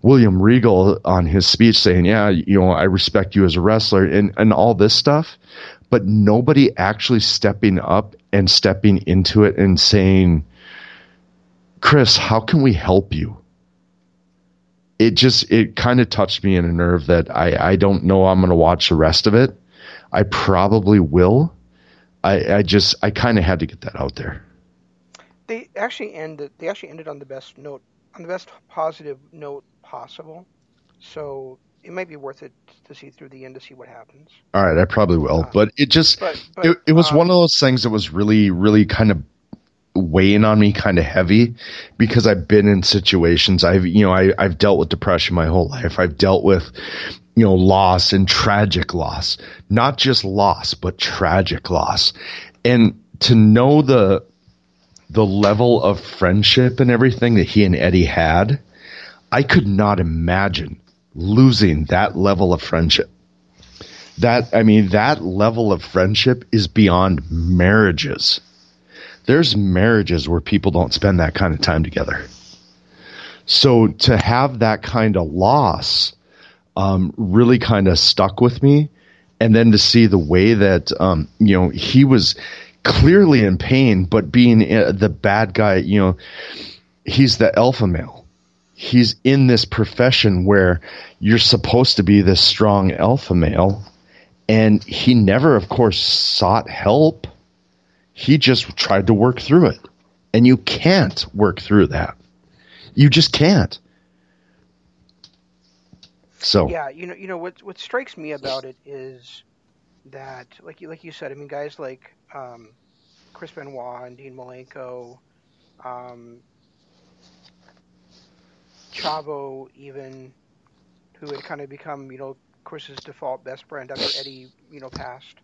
William Regal on his speech saying, yeah, you know, I respect you as a wrestler and, and all this stuff, but nobody actually stepping up and stepping into it and saying, Chris, how can we help you? It just, it kind of touched me in a nerve that I, I don't know I'm going to watch the rest of it. I probably will. I, I just, I kind of had to get that out there. They actually ended, they actually ended on the best note, on the best positive note possible. So it might be worth it to see through the end to see what happens. All right, I probably will. Uh, but it just but, but, it, it was um, one of those things that was really really kind of weighing on me kind of heavy because I've been in situations I've you know I I've dealt with depression my whole life. I've dealt with you know loss and tragic loss. Not just loss, but tragic loss. And to know the the level of friendship and everything that he and Eddie had, I could not imagine losing that level of friendship. That I mean that level of friendship is beyond marriages there's marriages where people don't spend that kind of time together. So to have that kind of loss um, really kind of stuck with me. And then to see the way that, um, you know, he was clearly in pain, but being uh, the bad guy, you know, he's the alpha male. He's in this profession where you're supposed to be this strong alpha male. And he never, of course, sought help he just tried to work through it. And you can't work through that. You just can't. So yeah, you know, you know what what strikes me about it is that, like you like you said, I mean, guys like um, Chris Benoit and Dean Malenko, um, Chavo, even who had kind of become, you know, Chris's default best friend after Eddie, you know, passed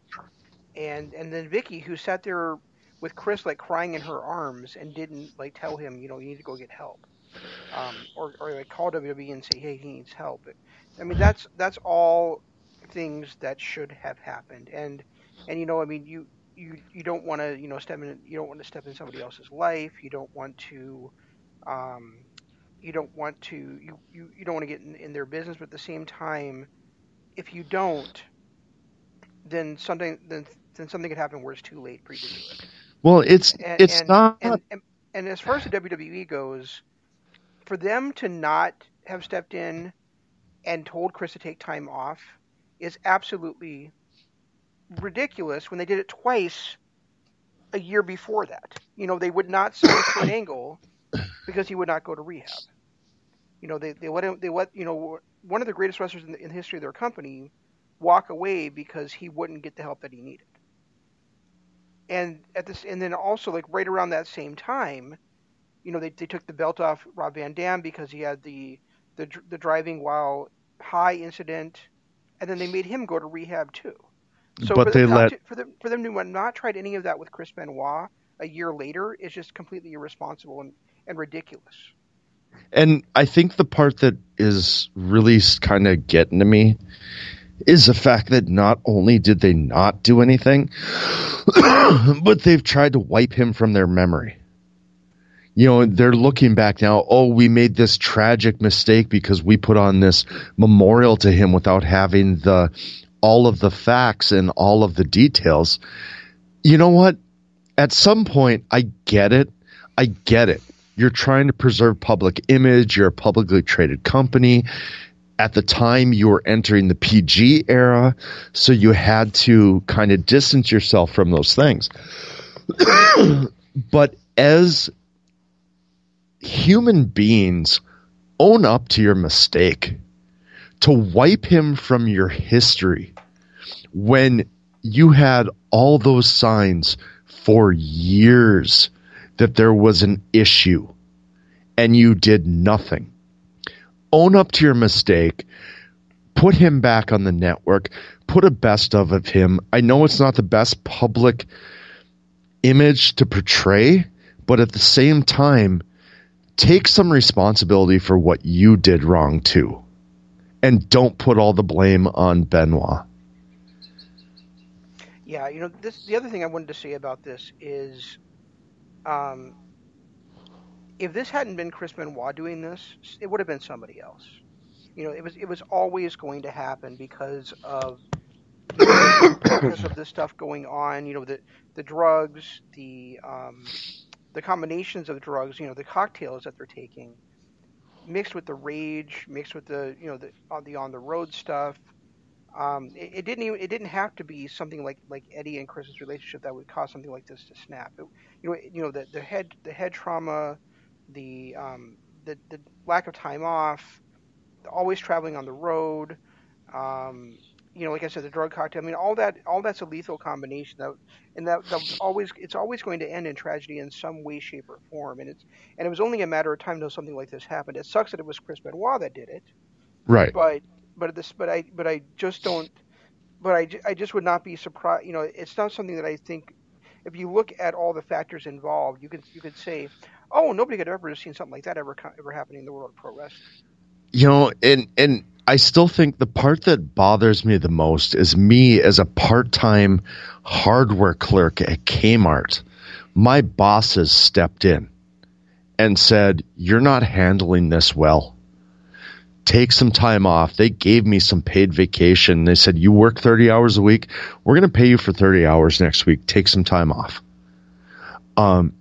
and and then Vicky, who sat there with Chris like crying in her arms and didn't like tell him, you know, you need to go get help, um, or or like call WWE and say, hey, he needs help. I mean, that's that's all things that should have happened, and and you know, I mean, you you you don't want to you know step in you don't want to step in somebody else's life. You don't want to. Um, you don't want to you, you, you don't want to get in, in their business but at the same time if you don't then something then then something could happen where it's too late for you to do it. Well, it's and, it's and, not. And, and, as far as the WWE goes, for them to not have stepped in and told Chris to take time off is absolutely ridiculous when they did it twice a year before that. You know, they would not sign Kurt Angle because he would not go to rehab. You know, they, they let him, they let, you know, one of the greatest wrestlers in the, in the history of their company walk away because he wouldn't get the help that he needed. And at this, and then also like right around that same time, you know, they, they took the belt off Rob Van Dam because he had the the, the driving while high incident, and then they made him go to rehab too. So but they let to, for them for them to not tried any of that with Chris Benoit a year later is just completely irresponsible and, and ridiculous. And I think the part that is really kind of getting to me is the fact that not only did they not do anything, but they've tried to wipe him from their memory. You know, they're looking back now, oh, we made this tragic mistake because we put on this memorial to him without having the all of the facts and all of the details. You know what? At some point I get it. I get it. You're trying to preserve public image, you're a publicly traded company at the time you were entering the PG era, so you had to kind of distance yourself from those things. but as human beings, own up to your mistake. To wipe him from your history when you had all those signs for years that there was an issue and you did nothing own up to your mistake, put him back on the network, put a best of of him. I know it's not the best public image to portray, but at the same time, take some responsibility for what you did wrong too. and don't put all the blame on Benoit. Yeah, you know, this the other thing I wanted to say about this is, um, if this hadn't been Chris Benoit doing this, it would have been somebody else. You know, it was it was always going to happen because of because of this stuff going on. You know, the the drugs, the um, the combinations of drugs. You know, the cocktails that they're taking, mixed with the rage, mixed with the you know the on the on the road stuff. Um, it, it, didn't even it didn't have to be something like like Eddie and Chris's relationship that would cause something like this to snap. It, you know, you know the the head the head trauma, the um, the the lack of time off, always traveling on the road. Um, you know, like I said, the drug cocktail. I mean, all that, all that's a lethal combination. That, and that, that's always, it's always going to end in tragedy in some way, shape, or form. And it's, and it was only a matter of time until something like this happened. It sucks that it was Chris Benoit that did it. Right. But, but this, but I, but I just don't, but I, I just would not be surprised. You know, it's not something that I think. If you look at all the factors involved, you could, you could say, oh, nobody could ever have seen something like that ever, ever happening in the world of pro wrestling. You know, and and I still think the part that bothers me the most is me as a part-time hardware clerk at Kmart. My bosses stepped in and said, "You're not handling this well. Take some time off." They gave me some paid vacation. They said, "You work 30 hours a week. We're going to pay you for 30 hours next week. Take some time off." Um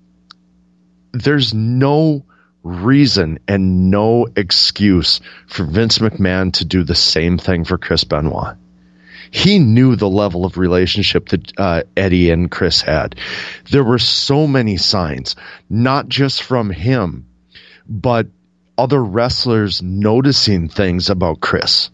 there's no reason and no excuse for Vince McMahon to do the same thing for Chris Benoit. He knew the level of relationship that uh, Eddie and Chris had. There were so many signs, not just from him, but other wrestlers noticing things about Chris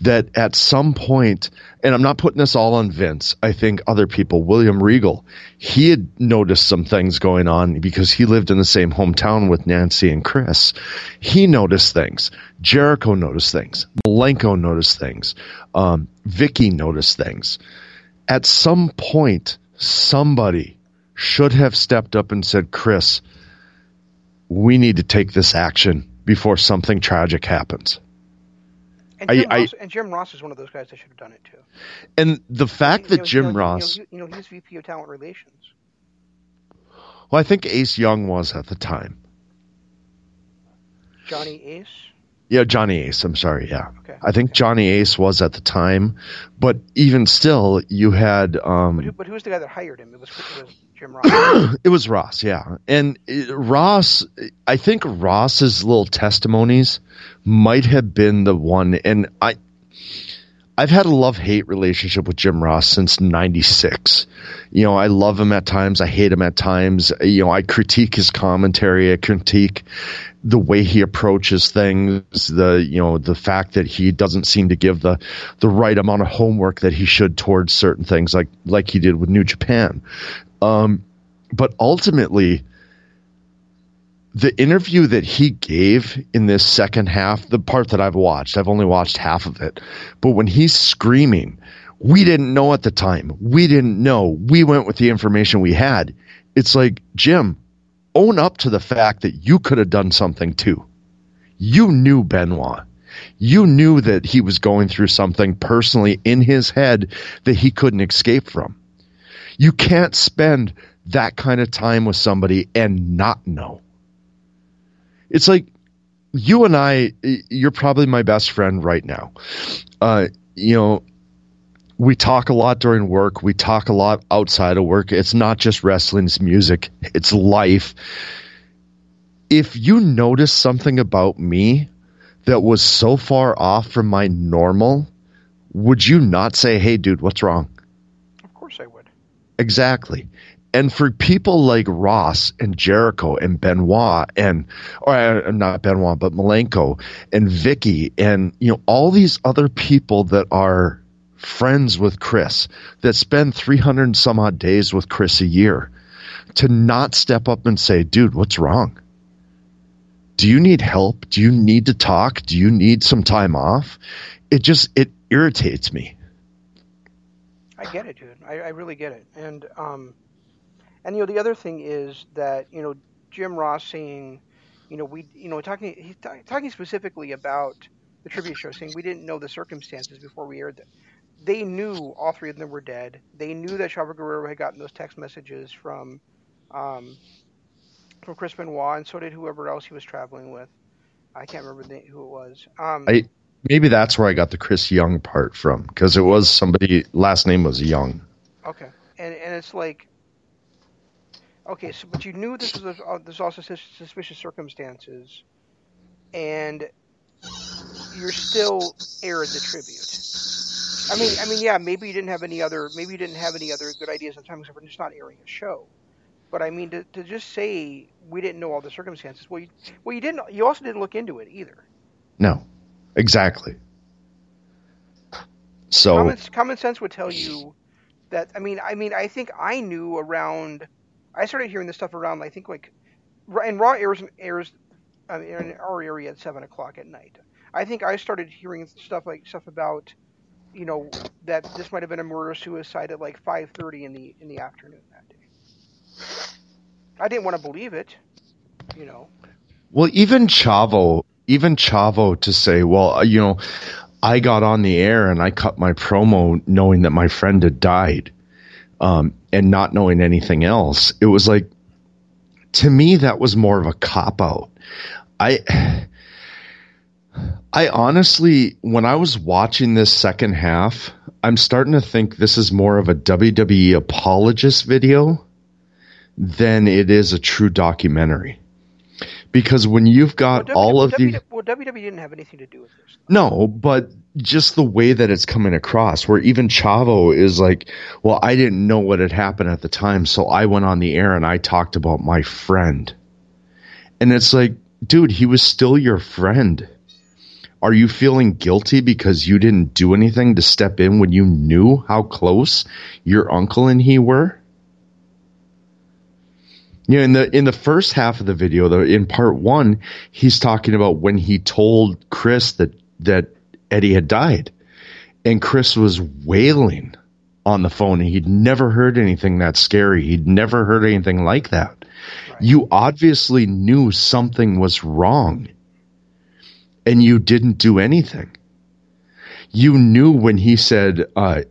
that at some point, and I'm not putting this all on Vince, I think other people, William Regal, he had noticed some things going on because he lived in the same hometown with Nancy and Chris. He noticed things. Jericho noticed things. Malenko noticed things. Um, Vicky noticed things. At some point, somebody should have stepped up and said, Chris, we need to take this action before something tragic happens. And Jim, I, Ross, I, and Jim Ross is one of those guys that should have done it too. And the fact you, that know, Jim you know, Ross, you know, he's VP of Talent Relations. Well, I think Ace Young was at the time. Johnny Ace. Yeah, Johnny Ace. I'm sorry. Yeah, okay. I think Johnny Ace was at the time, but even still, you had. Um, but, who, but who's the guy that hired him? It was, it was Jim Ross. it was Ross. Yeah, and it, Ross. I think Ross's little testimonies might have been the one, and I. I've had a love hate relationship with Jim Ross since 96. You know, I love him at times. I hate him at times. You know, I critique his commentary. I critique the way he approaches things, the you know the fact that he doesn't seem to give the the right amount of homework that he should towards certain things, like like he did with New Japan. Um, but ultimately, the interview that he gave in this second half, the part that I've watched, I've only watched half of it, but when he's screaming, we didn't know at the time. We didn't know. We went with the information we had. It's like, Jim, own up to the fact that you could have done something too. You knew Benoit. You knew that he was going through something personally in his head that he couldn't escape from. You can't spend that kind of time with somebody and not know. It's like you and I, you're probably my best friend right now. Uh, you know, we talk a lot during work. We talk a lot outside of work. It's not just wrestling, it's music, it's life. If you notice something about me that was so far off from my normal, would you not say, hey, dude, what's wrong? Of course I would. Exactly. And for people like Ross and Jericho and Benoit and, or uh, not Benoit, but Malenko and Vicky and, you know, all these other people that are friends with Chris, that spend 300 some odd days with Chris a year, to not step up and say, dude, what's wrong? Do you need help? Do you need to talk? Do you need some time off? It just, it irritates me. I get it, dude. I, I really get it. And, um, and, you know, the other thing is that, you know, Jim Ross saying, you know, we, you know, talking, he's talking specifically about the trivia show, saying we didn't know the circumstances before we aired them. They knew all three of them were dead. They knew that Chavo Guerrero had gotten those text messages from um, from Chris Benoit, and so did whoever else he was traveling with. I can't remember the, who it was. Um, I maybe that's where I got the Chris Young part from because it was somebody last name was Young. Okay, and and it's like, okay, so but you knew this was a, uh, there's also suspicious circumstances, and you're still aired the tribute. I mean, I mean, yeah, maybe you didn't have any other, maybe you didn't have any other good ideas at the time except for just not airing a show. But I mean, to, to just say we didn't know all the circumstances, well, you, well, you didn't. You also didn't look into it either. No, exactly. So common, common sense would tell you that. I mean, I mean, I think I knew around. I started hearing this stuff around. I think like, and Raw airs airs uh, in our area at seven o'clock at night. I think I started hearing stuff like stuff about, you know, that this might have been a murder suicide at like five thirty in the in the afternoon that day. I didn't want to believe it, you know. Well, even Chavo, even Chavo to say, well, uh, you know, I got on the air and I cut my promo knowing that my friend had died, um, and not knowing anything else. It was like, to me, that was more of a cop out. I, I honestly, when I was watching this second half, I'm starting to think this is more of a WWE apologist video than it is a true documentary. Because when you've got well, all of w, the well, WWE didn't have anything to do with this. no, but just the way that it's coming across, where even Chavo is like, "Well, I didn't know what had happened at the time, so I went on the air and I talked about my friend," and it's like, dude, he was still your friend. Are you feeling guilty because you didn't do anything to step in when you knew how close your uncle and he were? You know, in the in the first half of the video, though, in part one, he's talking about when he told Chris that that Eddie had died, and Chris was wailing on the phone, and he'd never heard anything that scary. He'd never heard anything like that. Right. You obviously knew something was wrong, and you didn't do anything. You knew when he said, uh,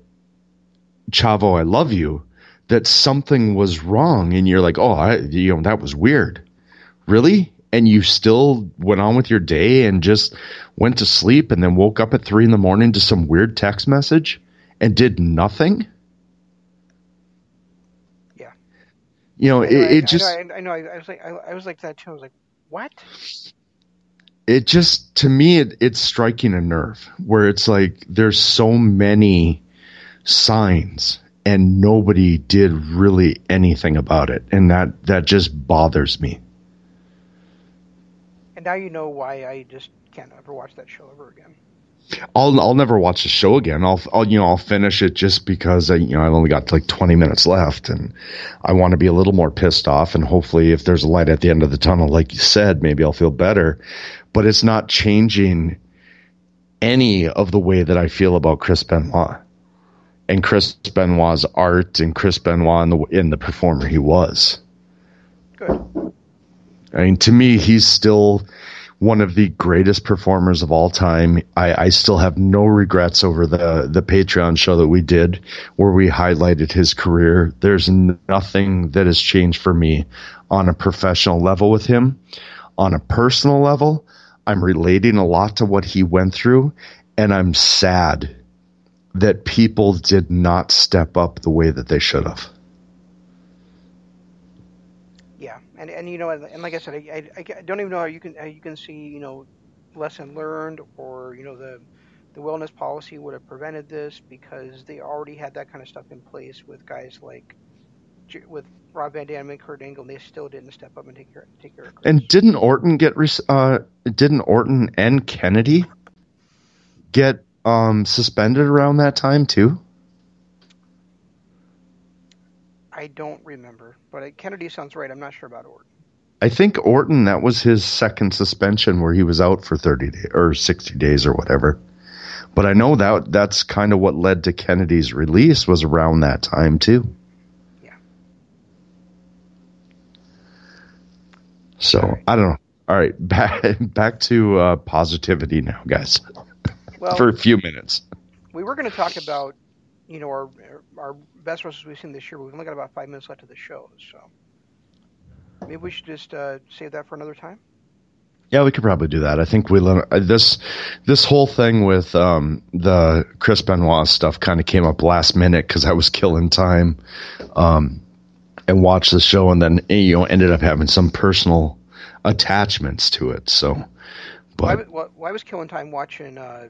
"Chavo, I love you." That something was wrong and you're like, oh, I, you know, that was weird. Really? And you still went on with your day and just went to sleep and then woke up at three in the morning to some weird text message and did nothing? Yeah. You know, I know it, I, just. I know, I know. I, was like, I, I was like that too. I was like, what? It just, to me, it, it's striking a nerve where it's like there's so many signs and nobody did really anything about it and that that just bothers me and now you know why i just can't ever watch that show ever again I'll I'll never watch the show again. I'll I'll you know I'll finish it just because I you know I've only got like 20 minutes left and I want to be a little more pissed off and hopefully if there's a light at the end of the tunnel like you said maybe I'll feel better. But it's not changing any of the way that I feel about Chris Benoit and Chris Benoit's art and Chris Benoit in the, in the performer he was. Good. I mean, to me, he's still one of the greatest performers of all time. I, I still have no regrets over the, the Patreon show that we did where we highlighted his career. There's nothing that has changed for me on a professional level with him. On a personal level, I'm relating a lot to what he went through and I'm sad that people did not step up the way that they should have. Yeah, and and you know, and like I said, I, I, I don't even know how you can how you can see you know lesson learned or you know the the wellness policy would have prevented this because they already had that kind of stuff in place with guys like with Rob Van Dam and Kurt Angle, and they still didn't step up and take care take care of. Chris. And didn't Orton get uh didn't Orton and Kennedy get um, suspended around that time too? I don't remember, but Kennedy sounds right. I'm not sure about Orton. I think Orton that was his second suspension where he was out for 30 days or 60 days or whatever. But I know that that's kind of what led to Kennedy's release was around that time too. Yeah. So, I don't know. All right, back back to uh, positivity now, guys. Well, For a few minutes. we were going to talk about, you know, our our best wrestlers we've seen this year. But we've only got about five minutes left of the show, so maybe we should just uh, save that for another time. Yeah, we could probably do that. I think we uh, this this whole thing with um, the Chris Benoit stuff kind of came up last minute because I was killing time um, and watched the show, and then you know ended up having some personal attachments to it. So, Why, but why was killing time watching uh,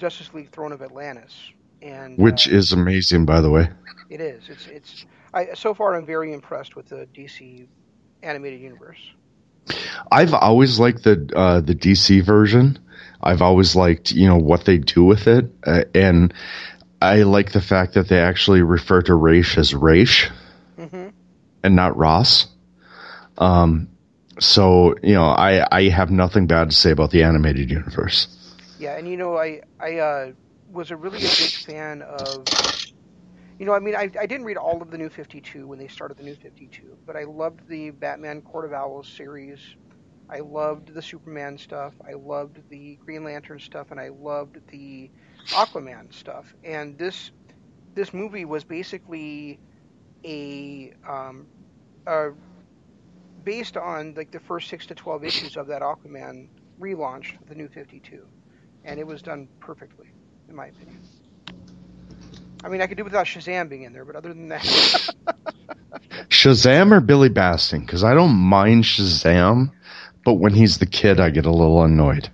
Justice League Throne of Atlantis? And which uh, is amazing, by the way. it is. It's it's. I so far I'm very impressed with the DC animated universe. I've always liked the uh, the DC version. I've always liked you know what they do with it, uh, and I like the fact that they actually refer to Raish as Raish hmm and not Ross. Um, so you know, I I have nothing bad to say about the animated universe. Yeah, and you know, I I uh, was a really a big fan of. You know, I mean, I, I didn't read all of the New 52 when they started the New 52, but I loved the Batman Court of Owls series. I loved the Superman stuff. I loved the Green Lantern stuff, and I loved the Aquaman stuff. And this this movie was basically a, um, a based on like the first six to twelve issues of that Aquaman relaunch, the New 52 and it was done perfectly, in my opinion. I mean, I could do without Shazam being in there, but other than that, Shazam or Billy Batson? Because I don't mind Shazam, but when he's the kid, I get a little annoyed.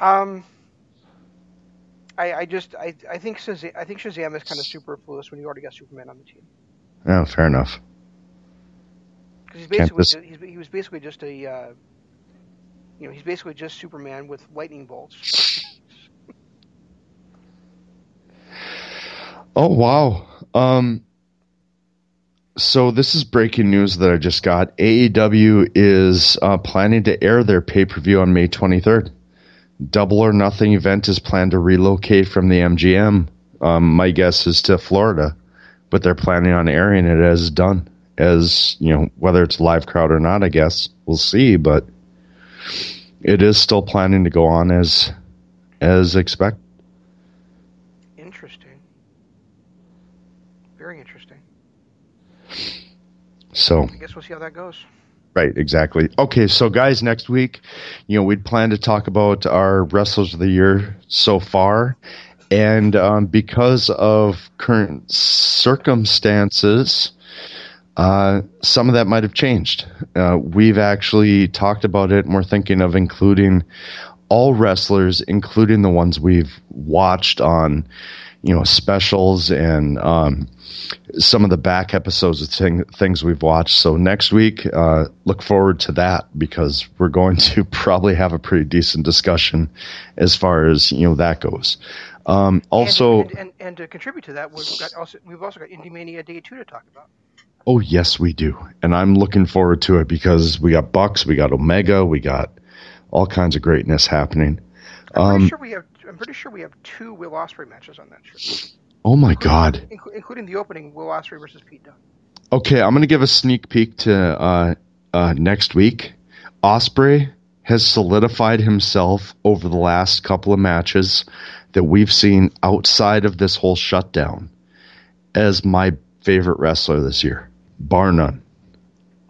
um, I, I just I, I think Shazam, I think Shazam is kind of superfluous when you already got Superman on the team Oh, fair enough. because he's basically this- ju- he's, he was basically just a uh, you know he's basically just Superman with lightning bolts. Oh wow. Um so this is breaking news that I just got. AEW is uh, planning to air their pay-per-view on May 23rd. Double or Nothing event is planned to relocate from the MGM. Um, my guess is to Florida, but they're planning on airing it as done. As you know, whether it's live crowd or not, I guess we'll see. But it is still planning to go on as as expected. Interesting, very interesting. So I guess we'll see how that goes. Right, exactly. Okay, so guys, next week, you know, we'd plan to talk about our wrestlers of the year so far, and um, because of current circumstances, uh, some of that might have changed. Uh, we've actually talked about it, and we're thinking of including all wrestlers, including the ones we've watched on, you know, specials and um, some of the back episodes of thing, things we've watched. So next week, uh, look forward to that because we're going to probably have a pretty decent discussion as far as you know that goes. Um, also, and, and, and, and to contribute to that, we've got also we've also got Indie Mania Day Two to talk about. Oh yes, we do, and I'm looking forward to it because we got Bucks, we got Omega, we got all kinds of greatness happening. I'm pretty Um, sure we have. I'm pretty sure we have two Will Ospreay matches on that show, oh my God. inclu- including the opening Will Ospreay versus Pete Dunne. Okay, I'm going to give a sneak peek to uh, uh, next week. Ospreay has solidified himself over the last couple of matches that we've seen outside of this whole shutdown as my favorite wrestler this year, bar none.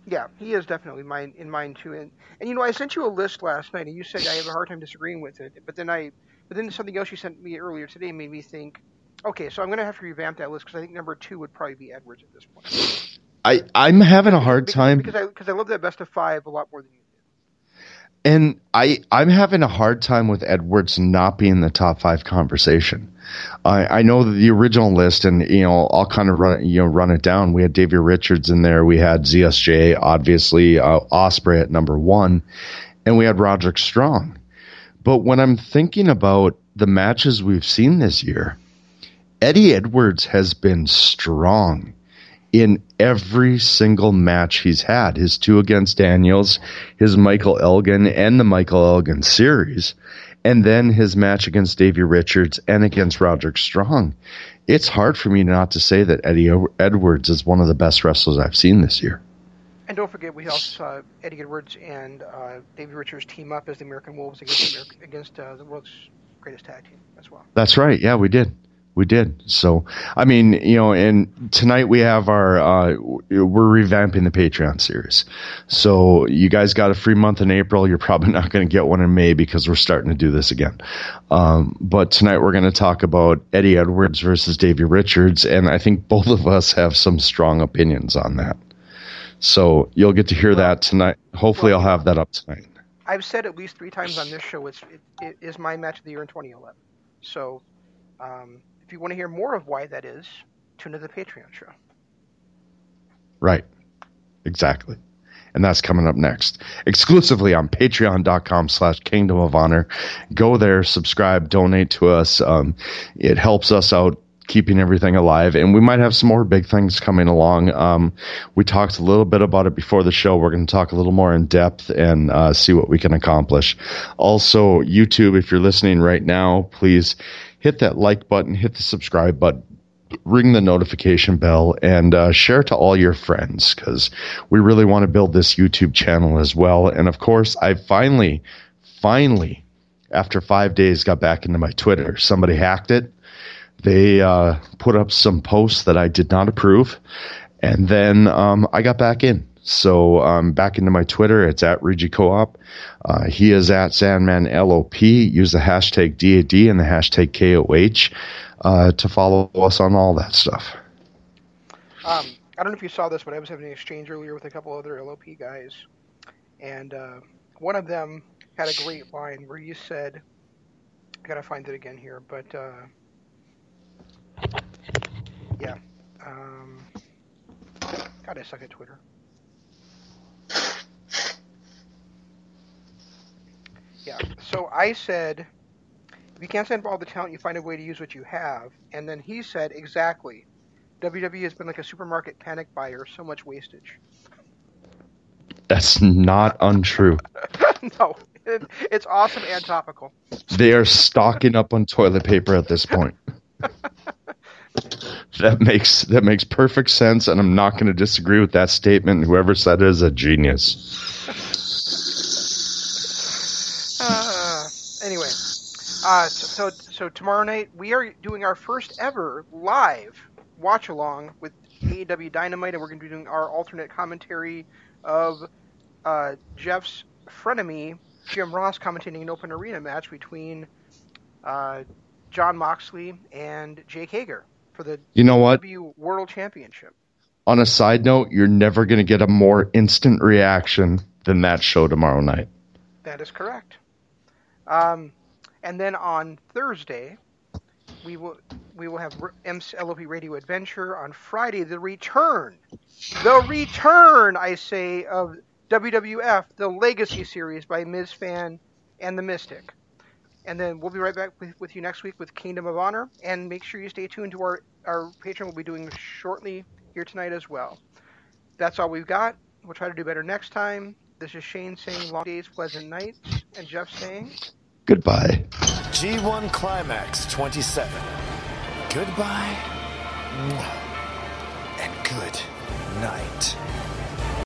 Yeah, he is definitely mine in mine too. And and you know, I sent you a list last night, and you said I have a hard time disagreeing with it. But then I, but then something else you sent me earlier today made me think. Okay, so I'm going to have to revamp that list because I think number two would probably be Edwards at this point. I, I'm having a hard Because- time because I because I love that best of five a lot more than you. And I, I'm having a hard time with Edwards not being the top five conversation. I, I know the original list, and you know, I'll kind of run, you know, run it down. We had Davey Richards in there. We had ZSJ, obviously, uh, Ospreay at number one, and we had Roderick Strong. But when I'm thinking about the matches we've seen this year, Eddie Edwards has been strong in every single match he's had. His two against Daniels, his Michael Elgin, and the Michael Elgin series, and then his match against Davey Richards and against Roderick Strong. It's hard for me not to say that Eddie Edwards is one of the best wrestlers I've seen this year. And don't forget, we also saw Eddie Edwards and uh, Davey Richards team up as the American Wolves against America, against uh, the world's greatest tag team as well. That's right. Yeah, we did. We did. So, I mean, you know, and tonight we have our, uh, we're revamping the Patreon series. So you guys got a free month in April. You're probably not going to get one in May because we're starting to do this again. Um, but tonight we're going to talk about Eddie Edwards versus Davey Richards. And I think both of us have some strong opinions on that. So you'll get to hear that tonight. Hopefully I'll have that up tonight. I've said at least three times on this show, it's, it, it is my match of the year in 2011. So, um, if you want to hear more of why that is, tune to the Patreon show. Right. Exactly. And that's coming up next. Exclusively on patreon.com slash kingdom of honor. Go there, subscribe, donate to us. Um, it helps us out keeping everything alive. And we might have some more big things coming along. Um, we talked a little bit about it before the show. We're going to talk a little more in depth and uh, see what we can accomplish. Also, YouTube, if you're listening right now, please hit that like button, hit the subscribe button, ring the notification bell, and uh, share to all your friends because we really want to build this YouTube channel as well. And of course, I finally, finally, after five days, got back into my Twitter. Somebody hacked it. They uh, put up some posts that I did not approve. And then um, I got back in. So um, back into my Twitter, it's at Regi Co-op. Uh, he is at Sandman LOP. Use the hashtag DAD and the hashtag KOH uh, to follow us on all that stuff. Um, I don't know if you saw this, but I was having an exchange earlier with a couple other LOP guys, and uh, one of them had a great line where you said, "I gotta find it again here," but uh, yeah. Um, God, I suck at Twitter. Yeah. So I said, if you can't send all the talent, you find a way to use what you have. And then he said, exactly. WWE has been like a supermarket panic buyer, so much wastage. That's not untrue. no, it, it's awesome and topical. They are stocking up on toilet paper at this point. that makes that makes perfect sense, and I'm not going to disagree with that statement. Whoever said it is a genius. Anyway, uh, so, so so tomorrow night we are doing our first ever live watch along with AEW Dynamite, and we're going to be doing our alternate commentary of uh, Jeff's frenemy Jim Ross commentating an open arena match between uh, Jon Moxley and Jake Hager for the you know what AEW World Championship. On a side note, you're never going to get a more instant reaction than that show tomorrow night. That is correct. Um, and then on Thursday, we will we will have MLOP Radio Adventure. On Friday, the return, the return, I say, of WWF, the Legacy Series by Ms. Fan and the Mystic. And then we'll be right back with, with you next week with Kingdom of Honor. And make sure you stay tuned to our, our Patreon. We'll be doing shortly here tonight as well. That's all we've got. We'll try to do better next time. This is Shane saying long days, pleasant nights, and Jeff saying Goodbye. G1 Climax 27. Goodbye and good night.